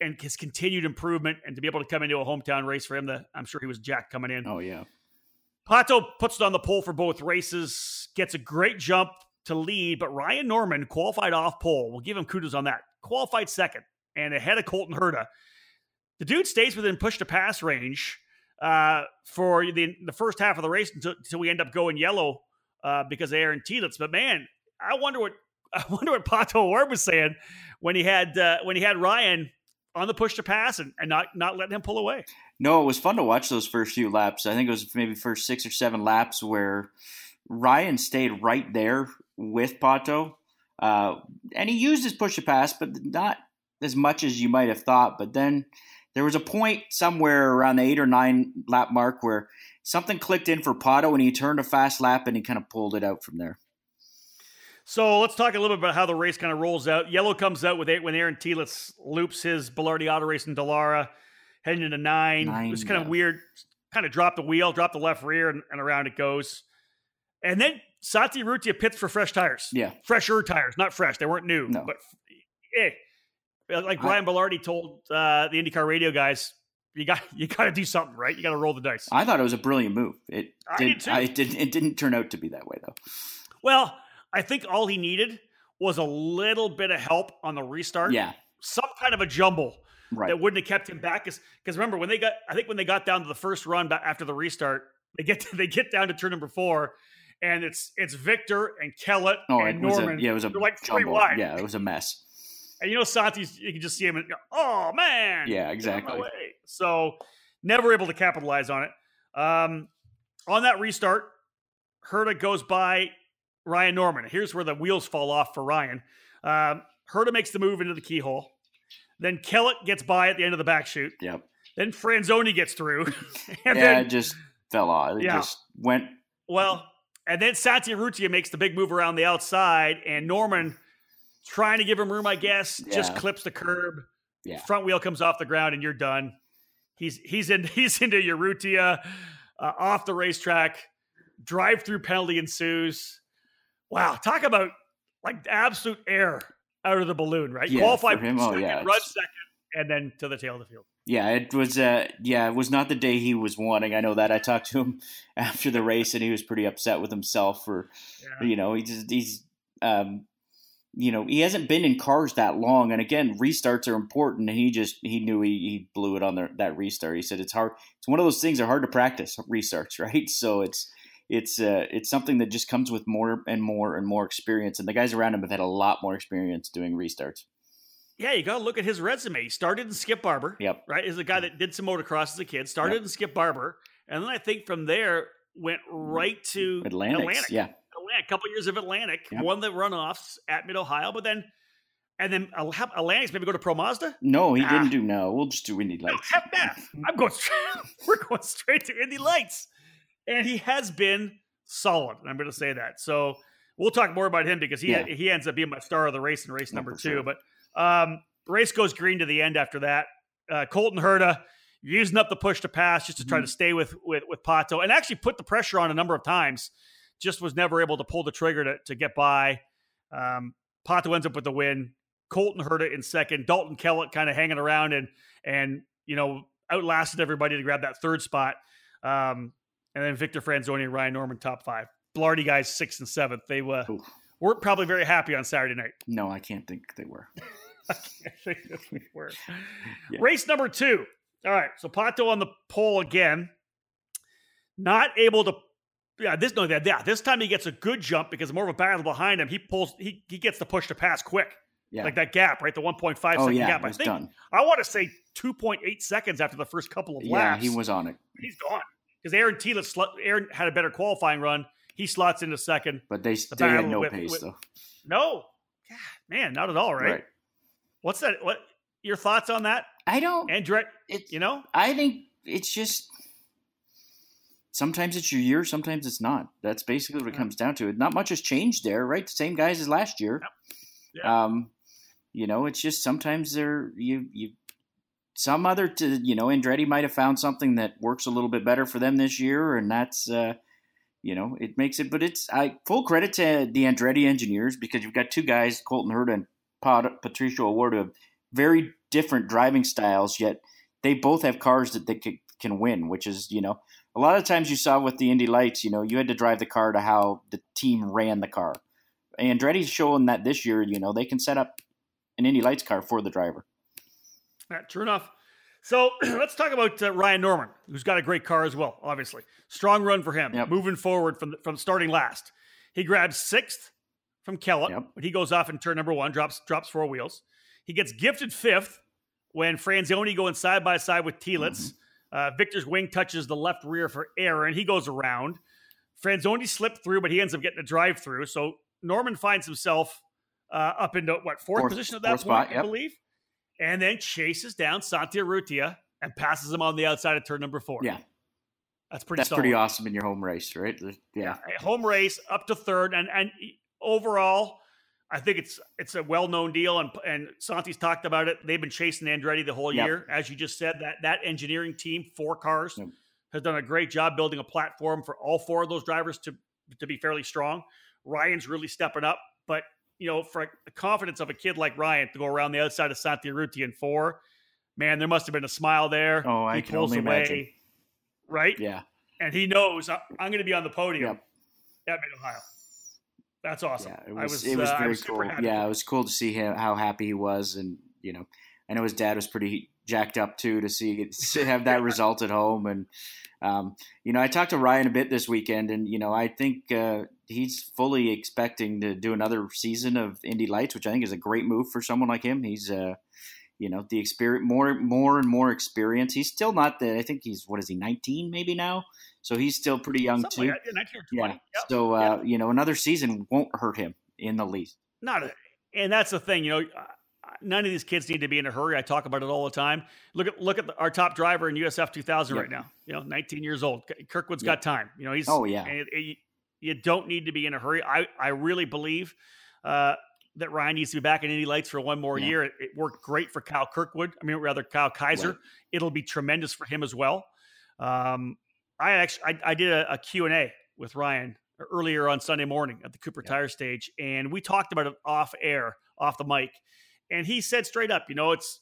and his continued improvement, and to be able to come into a hometown race for him. That I'm sure he was jacked coming in. Oh yeah. Pato puts it on the pole for both races, gets a great jump to lead, but Ryan Norman qualified off pole. We'll give him kudos on that. Qualified second and ahead of Colton Herta. The dude stays within push to pass range uh, for the the first half of the race until, until we end up going yellow uh, because of Aaron Telitz. But man, I wonder what I wonder what Pato Ward was saying when he had uh, when he had Ryan on the push to pass and, and not not letting him pull away. No, it was fun to watch those first few laps. I think it was maybe first six or seven laps where Ryan stayed right there with Pato. Uh, and he used his push to pass, but not as much as you might have thought. But then there was a point somewhere around the eight or nine lap mark where something clicked in for Pato and he turned a fast lap and he kind of pulled it out from there. So let's talk a little bit about how the race kind of rolls out. Yellow comes out with eight when Aaron Telitz loops his Belardi Auto Race in Dallara, heading into nine. nine it was kind yeah. of weird. Kind of drop the wheel, drop the left rear, and, and around it goes. And then Santi Urrutia pits for fresh tires. Yeah. Fresher tires, not fresh. They weren't new. No. But hey, eh, like Brian Belardi told uh, the IndyCar radio guys, you got you got to do something, right? You got to roll the dice. I thought it was a brilliant move. It I did. did I did. It didn't turn out to be that way though. Well, I think all he needed was a little bit of help on the restart. Yeah, some kind of a jumble right. that wouldn't have kept him back. Because remember when they got, I think when they got down to the first run after the restart, they get to, they get down to turn number four, and it's it's Victor and Kellett oh, and Norman. A, yeah, it was a like three wide. Yeah, it was a mess. And you know, Santi's, you can just see him and go, oh, man. Yeah, exactly. So never able to capitalize on it. Um, on that restart, Herta goes by Ryan Norman. Here's where the wheels fall off for Ryan. Um, Herta makes the move into the keyhole. Then Kellett gets by at the end of the back chute. Yep. Then Franzoni gets through. and yeah, then, it just fell off. It yeah. just went. Well, and then Santi Urrutia makes the big move around the outside, and Norman trying to give him room, I guess. Yeah. Just clips the curb. Yeah. Front wheel comes off the ground, and you're done. He's he's in he's into Urrutia uh, off the racetrack. Drive through penalty ensues. Wow, talk about like absolute air out of the balloon, right? Yeah, Qualified him, oh, second, yeah, run second, and then to the tail of the field. Yeah, it was. Uh, yeah, it was not the day he was wanting. I know that. I talked to him after the race, and he was pretty upset with himself for, yeah. you know, he just he's um, you know, he hasn't been in cars that long. And again, restarts are important. And he just, he knew he, he blew it on the, that restart. He said it's hard. It's one of those things that are hard to practice restarts, right? So it's, it's, uh, it's something that just comes with more and more and more experience. And the guys around him have had a lot more experience doing restarts. Yeah, you got to look at his resume. He started in Skip Barber. Yep. Right. Is a guy that did some motocross as a kid, started yep. in Skip Barber. And then I think from there went right to Atlantic. Atlantic. Yeah a couple years of Atlantic, yep. won the runoffs at Mid Ohio, but then and then Atlantic's maybe go to Pro Mazda. No, he didn't do no. We'll just do Indy Lights. Heck that. I'm going. Straight, we're going straight to Indy Lights, and he has been solid. I'm going to say that. So we'll talk more about him because he Yeah. he ends up being my star of the race in race number two. sure. But um, race goes green to the end after that. Uh, Colton Herta using up the push to pass just to try Mhm. to stay with with with Pato and actually put the pressure on a number of times. Just was never able to pull the trigger to, to get by. Um, Pato ends up with the win. Colton Herta in second. Dalton Kellett kind of hanging around and and you know outlasted everybody to grab that third spot. Um, and then Victor Franzoni and Ryan Norman top five. Belardi guys sixth and seventh. They uh, Oof. weren't probably very happy on Saturday night. No, I can't think they were. I can't think we were. Yeah. Race number two. All right, so Pato on the pole again. Not able to. Yeah, this no, that yeah. This time he gets a good jump because more of a battle behind him. He pulls. He he gets the push to pass quick, Yeah. like that gap, right? The one point five oh second yeah, gap. I think done. I want to say two point eight seconds after the first couple of Yeah, laps. Yeah, he was on it, He's gone because Aaron Tila. Sl- Aaron had a better qualifying run. He slots into second. but they, The they had no with- pace with- though. No, God, man, not at all. Right? What's that? What your thoughts on that, I don't. It's You know, I think it's just sometimes it's your year, sometimes it's not. That's basically what it comes down to. Not much has changed there, right? The same guys as last year. Yeah. Um, you know, it's just sometimes they're you you some other to you know Andretti might have found something that works a little bit better for them this year, and that's uh, you know it makes it. But it's I full credit to the Andretti engineers because you've got two guys, Colton Herta and Pat, Patricio O'Ward, have very different driving styles, yet they both have cars that they can, can win, which is you know a lot of times you saw with the Indy Lights, you know you had to drive the car to how the team ran the car. Andretti's showing that this year, you know, they can set up an Indy Lights car for the driver. Yeah, true enough. So let's talk about uh, Ryan Norman, who's got a great car as well. Obviously, strong run for him. Yep. Moving forward from from starting last, he grabs sixth from Kellett, Yep. but he goes off in turn number one, drops drops four wheels. He gets gifted fifth when Franzoni going side by side with Telitz. Uh, Victor's wing touches the left rear for Aaron. He goes around. Franzoni slipped through, but he ends up getting a drive through. So Norman finds himself uh, up into what fourth, Fourth- position at that point, spot, I believe, and then chases down Santi Urrutia and passes him on the outside of turn number four. Yeah, that's pretty. that's solid. pretty awesome in your home race, right? Yeah, A home race up to third, and and overall, I think it's it's a well known deal, and and Santi's talked about it. They've been chasing Andretti the whole Yep. year, as you just said. That that engineering team, four cars, Yep. has done a great job building a platform for all four of those drivers to to be fairly strong. Ryan's really stepping up, but you know, for the confidence of a kid like Ryan to go around the outside of Santi Urrutia in four, man, there must have been a smile there. Oh, I he can pulls only away, imagine. right? yeah, and he knows I'm going to be on the podium Yep. at Mid Ohio. That's awesome. yeah. It I was, was, it was uh, very was cool. Yeah, it was cool to see him how happy he was, and you know, I know his dad was pretty jacked up too to see to have that result at home, and um, you know, I talked to Ryan a bit this weekend, and you know, I think uh, he's fully expecting to do another season of Indy Lights, which I think is a great move for someone like him. He's uh, you know, the experience more more and more experience. He's still not the. I think he's what is he, nineteen maybe now? So he's still pretty young Something too. like yeah, 19 or Yeah. Yep. So uh, you know, another season won't hurt him in the least. Not, a, and that's the thing. You know, none of these kids need to be in a hurry. I talk about it all the time. Look at look at the, our top driver in USF 2000 Yep. right now. You know, 19 years old. Kirkwood's Yep. got time. You know, he's Oh, yeah. and it- it- you don't need to be in a hurry. I I really believe. Uh, that Ryan needs to be back in Indy Lights for one more Yeah. year. It, it worked great for Kyle Kirkwood. I mean, rather Kyle Kaiser. Right. It'll be tremendous for him as well. Um, I actually I, I did a, a Q and A with Ryan earlier on Sunday morning at the Cooper Yeah. Tire stage, and we talked about it off air, off the mic, and he said straight up, you know, it's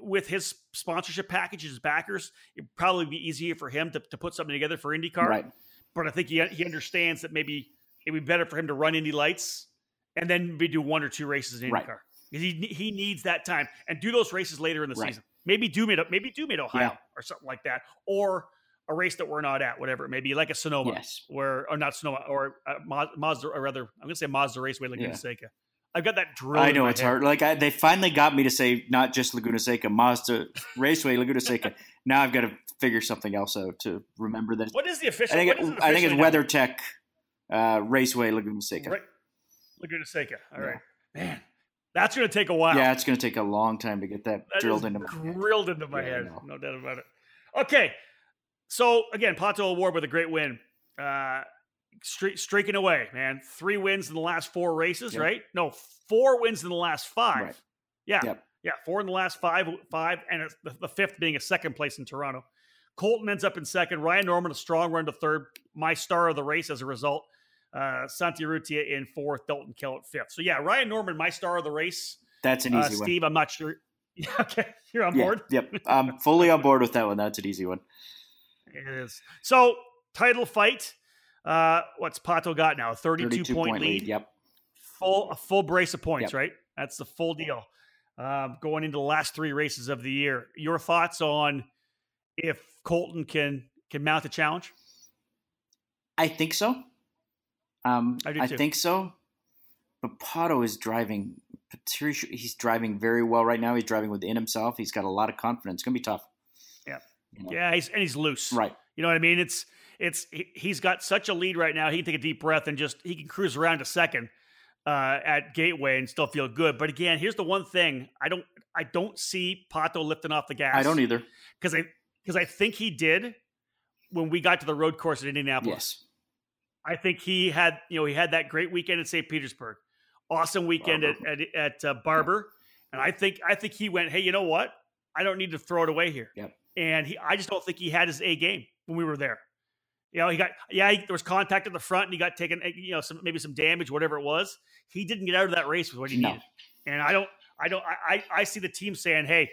with his sponsorship package, his backers, it'd probably be easier for him to, to put something together for IndyCar. Right. But I think he he understands that maybe it'd be better for him to run Indy Lights and then maybe do one or two races in IndyCar. Right. Because he he needs that time and do those races later in the Right. season. Maybe do mid maybe do mid Ohio Yeah. or something like that, or a race that we're not at, whatever it may be, like a Sonoma, Yes. where or not Sonoma, or uh, Mazda, or rather, I'm gonna say Mazda Raceway Laguna Yeah. Seca. I've got that drill. I know it's head. hard. Like I, they finally got me to say not just Laguna Seca, Mazda Raceway Laguna Seca. now I've got to figure something else out to remember that. What is the I official? think what it, I think it's? WeatherTech uh, Raceway Laguna Seca. Right. Laguna Seca. All Yeah. right, man, that's gonna take a while. Yeah, it's going to take a long time to get that, That drilled into my head. drilled into my Yeah, head. No doubt about it. Okay, so again, Pato O'Ward with a great win. Uh, Stre- streaking away, man. Three wins in the last four races, yep. right? No, four wins in the last five. Right. Yeah, yep. yeah, four in the last five, five, and the, the fifth being a second place in Toronto. Colton ends up in second. Ryan Norman a strong run to third. My star of the race as a result. Uh, Santi Urrutia in fourth. Dalton Kellett fifth. So yeah, Ryan Norman, my star of the race. That's an uh, easy uh, one. Steve, I'm not sure. okay, you're on board. Yep, I'm fully on board with that one. That's an easy one. It is. So title fight. Uh, what's Pato got now? 32, 32 point, point lead. lead. Yep. Full a full brace of points, yep. right? That's the full deal. Uh, going into the last three races of the year. Your thoughts on if Colton can can mount the challenge? I think so. Um, I, I think so. But Pato is driving. He's driving very well right now. He's driving within himself. He's got a lot of confidence. It's gonna be tough. Yeah, you know? yeah. He's and he's loose. Right. You know what I mean? It's it's he's got such a lead right now. He can take a deep breath and just he can cruise around a second uh, at Gateway and still feel good. But again, here's the one thing I don't I don't see Pato lifting off the gas. I don't either because I because I think he did when we got to the road course at Indianapolis. Yes. I think he had you know he had that great weekend at St. Petersburg, awesome weekend Barber. at at, at uh, Barber, and I think I think he went, hey, you know what? I don't need to throw it away here. Yep. And he, I just don't think he had his A game when we were there. You know, he got yeah, he, there was contact at the front, and he got taken, eh, you know, some maybe some damage, whatever it was. He didn't get out of that race with what he no. needed, and I don't, I don't, I, I see the team saying, "Hey,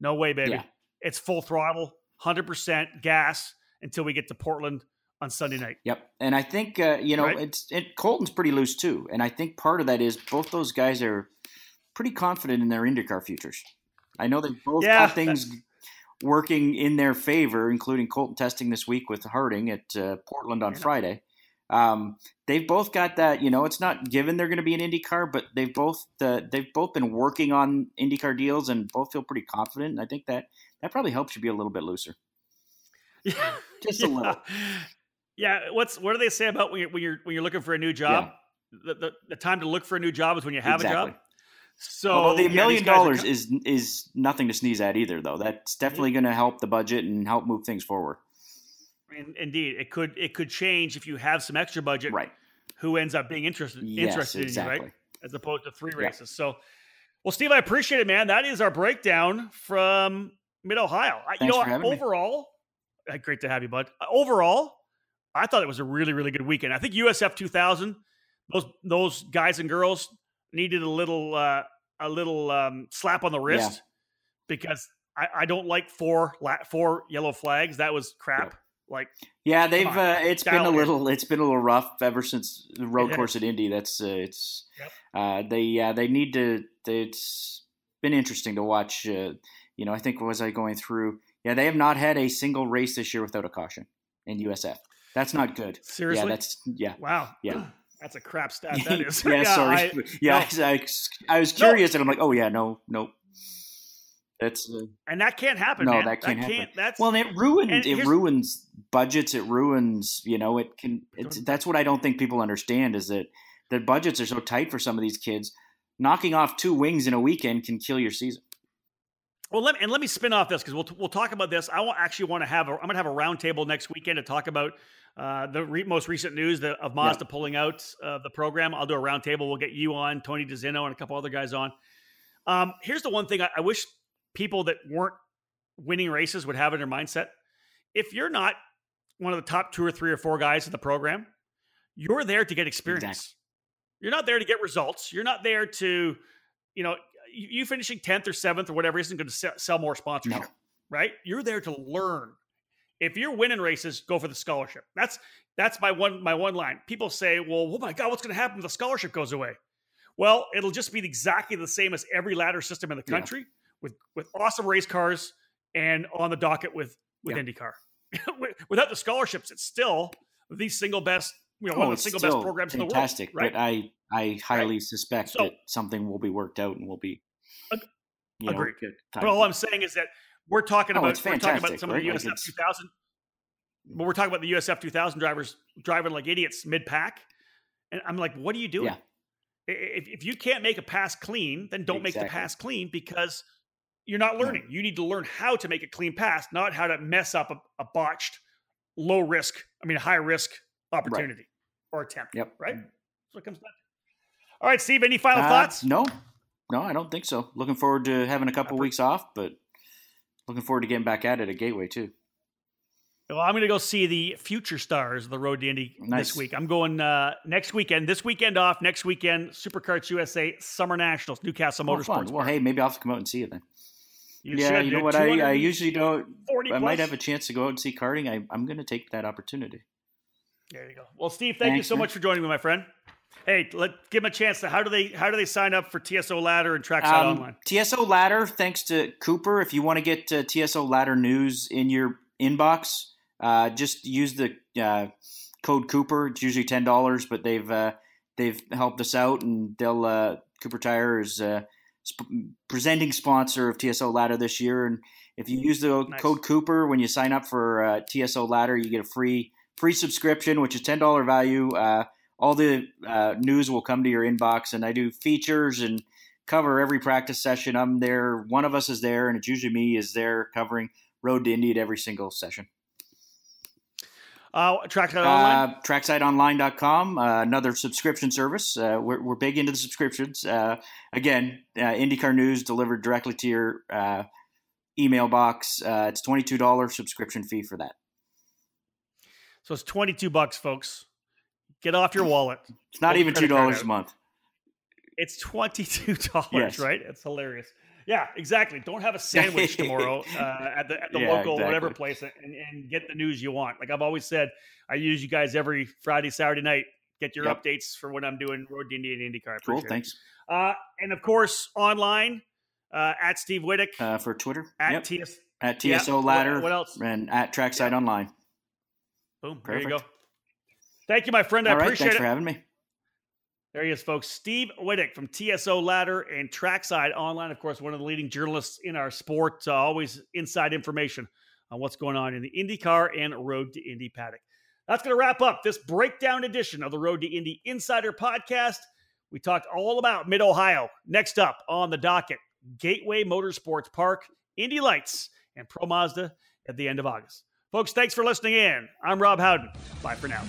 no way, baby, yeah. it's full throttle, hundred percent gas until we get to Portland on Sunday night." Yep, and I think uh, you know right? it's it, Colton's pretty loose too, and I think part of that is both those guys are pretty confident in their IndyCar futures. I know they both yeah. got things working in their favor, including Colton testing this week with Harding at uh, Portland on yeah. Friday. Um, they've both got that. You know, it's not given they're going to be an IndyCar, but they've both uh, they've both been working on IndyCar deals and both feel pretty confident. And I think that that probably helps you be a little bit looser. Yeah, just a yeah. little. Yeah. What's what do they say about when you're when you're when you're looking for a new job? Yeah. The, the, the time to look for a new job is when you have exactly. a job. So Although the yeah, million dollars is is nothing to sneeze at either, though. That's definitely going to help the budget and help move things forward. Indeed, it could it could change if you have some extra budget. Right. Who ends up being interested yes, interested exactly. in you, right? As opposed to three races. Yeah. So, well, Steve, I appreciate it, man. That is our breakdown from Mid Ohio. You know, overall, me. Uh, great to have you, bud. Uh, overall, I thought it was a really really good weekend. I think USF 2000, those those guys and girls needed a little uh, a little um, slap on the wrist yeah. because I, I, don't like four four yellow flags. That was crap. Like yeah, they've uh, it's been a little it's been a little rough ever since the road course at Indy. That's uh, it's yep. uh, they yeah they need to. It's been interesting to watch. Uh, you know, I think was I going through. Yeah, they have not had a single race this year without a caution in USF. That's not good. Seriously, yeah, that's yeah. Wow. Yeah. That's a crap stat. That is. yeah, yeah, sorry. I, yeah, no. I, I, was curious, no. and I'm like, oh yeah, no, no. That's uh, and that can't happen. No, man. that can't that happen. Can't, that's well, it ruins it ruins budgets. It ruins. You know, it can. It's, that's what I don't think people understand is that the budgets are so tight for some of these kids. Knocking off two wings in a weekend can kill your season. Well, let me, and let me spin off this because we'll we'll talk about this. I actually want to have a, I'm going to have a roundtable next weekend to talk about uh, the re- most recent news that, of Mazda yeah. pulling out uh, the program. I'll do a roundtable. We'll get you on, Tony DiZinno, and a couple other guys on. Um, here's the one thing I, I wish people that weren't winning races would have in their mindset. If you're not one of the top two or three or four guys in the program, you're there to get experience. Exactly. You're not there to get results. You're not there to, you know, you, finishing 10th or 7th or whatever isn't going to sell, more sponsorship, no. right? You're there to learn if you're winning races, go for the scholarship. That's that's my one my one line. People say, "Well, oh my God, what's going to happen if the scholarship goes away?" Well, it'll just be exactly the same as every ladder system in the country, yeah. with with awesome race cars and on the docket with with yeah. IndyCar. Without the scholarships, it's still the single best, you know, oh, one of the single best programs in the world. Fantastic, right? But I I highly right. suspect so, that something will be worked out and will be. Ag- you know, agreed. But all I'm saying is that we're talking oh, about we're talking about some right? of the USF like 2000, but we're talking about the USF 2000 drivers driving like idiots mid pack, and I'm like, what are you doing? Yeah. If, if you can't make a pass clean, then don't exactly. make the pass clean because you're not learning. You need to learn how to make a clean pass, not how to mess up a, a botched, low risk, I mean, high risk opportunity. or attempt. Yep. Right. That's what comes back. All right, Steve. Any final Uh, thoughts? No, no, I don't think so. Looking forward to having a couple weeks off, but looking forward to getting back at it at Gateway too. Well, I'm going to go see the future stars of the Road to Indy Nice. this week. I'm going uh, next weekend. This weekend off. Next weekend, SuperKarts USA Summer Nationals, New Castle Oh, Motorsports. fun. Well, hey, maybe I'll have to come out and see it then. You yeah, should, you know what? I, I usually don't. I might have a chance to go out and see karting. I, I'm going to take that opportunity. There you go. Well, Steve, thank you so man. much for joining me, my friend. Hey, let give them a chance. To, how do they how do they sign up for TSO Ladder and Trackside Um, Online? TSO Ladder, thanks to Cooper. If you want to get uh, TSO Ladder news in your inbox, uh, just use the uh, code Cooper. It's usually ten dollars, but they've uh, they've helped us out, and they'll uh, Cooper Tire is uh, sp- presenting sponsor of TSO Ladder this year. And if you use the Nice. code Cooper when you sign up for uh, TSO Ladder, you get a free free subscription, which is ten dollar value. Uh, all the uh, news will come to your inbox, and I do features and cover every practice session. I'm there. One of us is there, and it's usually me is there covering Road to Indy at every single session. Uh, Trackside Online. Uh, tracksideonline.com, uh, another subscription service. Uh, we're, we're big into the subscriptions. Uh, again, uh, IndyCar news delivered directly to your uh, email box. Uh, it's $22 subscription fee for that. so it's twenty two bucks, folks. Get off your wallet. It's not even $2 a month. It's twenty two dollars, Yes. right? It's hilarious. Yeah, exactly. Don't have a sandwich tomorrow uh, at the at the Yeah, local whatever place and, and get the news you want. Like I've always said, I use you guys every Friday, Saturday night. Get your Yep. updates for when I'm doing Road to Indy and IndyCar. Cool, thanks. Uh, and of course, online uh, at Steve Wittich Uh, for Twitter, at yep. TS. at TSO what- Ladder What, else? and at Trackside Online. Boom. There you go. Thank you, my friend. I All right, appreciate thanks it. for having me. There he is, folks. Steve Wittich from TSO Ladder and Trackside Online. Of course, one of the leading journalists in our sport. Uh, always inside information on what's going on in the IndyCar and Road to Indy paddock. That's going to wrap up this breakdown edition of the Road to Indy Insider podcast. We talked all about Mid Ohio. Next up on the docket, Gateway Motorsports Park, Indy Lights, and Pro Mazda at the end of August. Folks, thanks for listening in. I'm Rob Howden. Bye for now.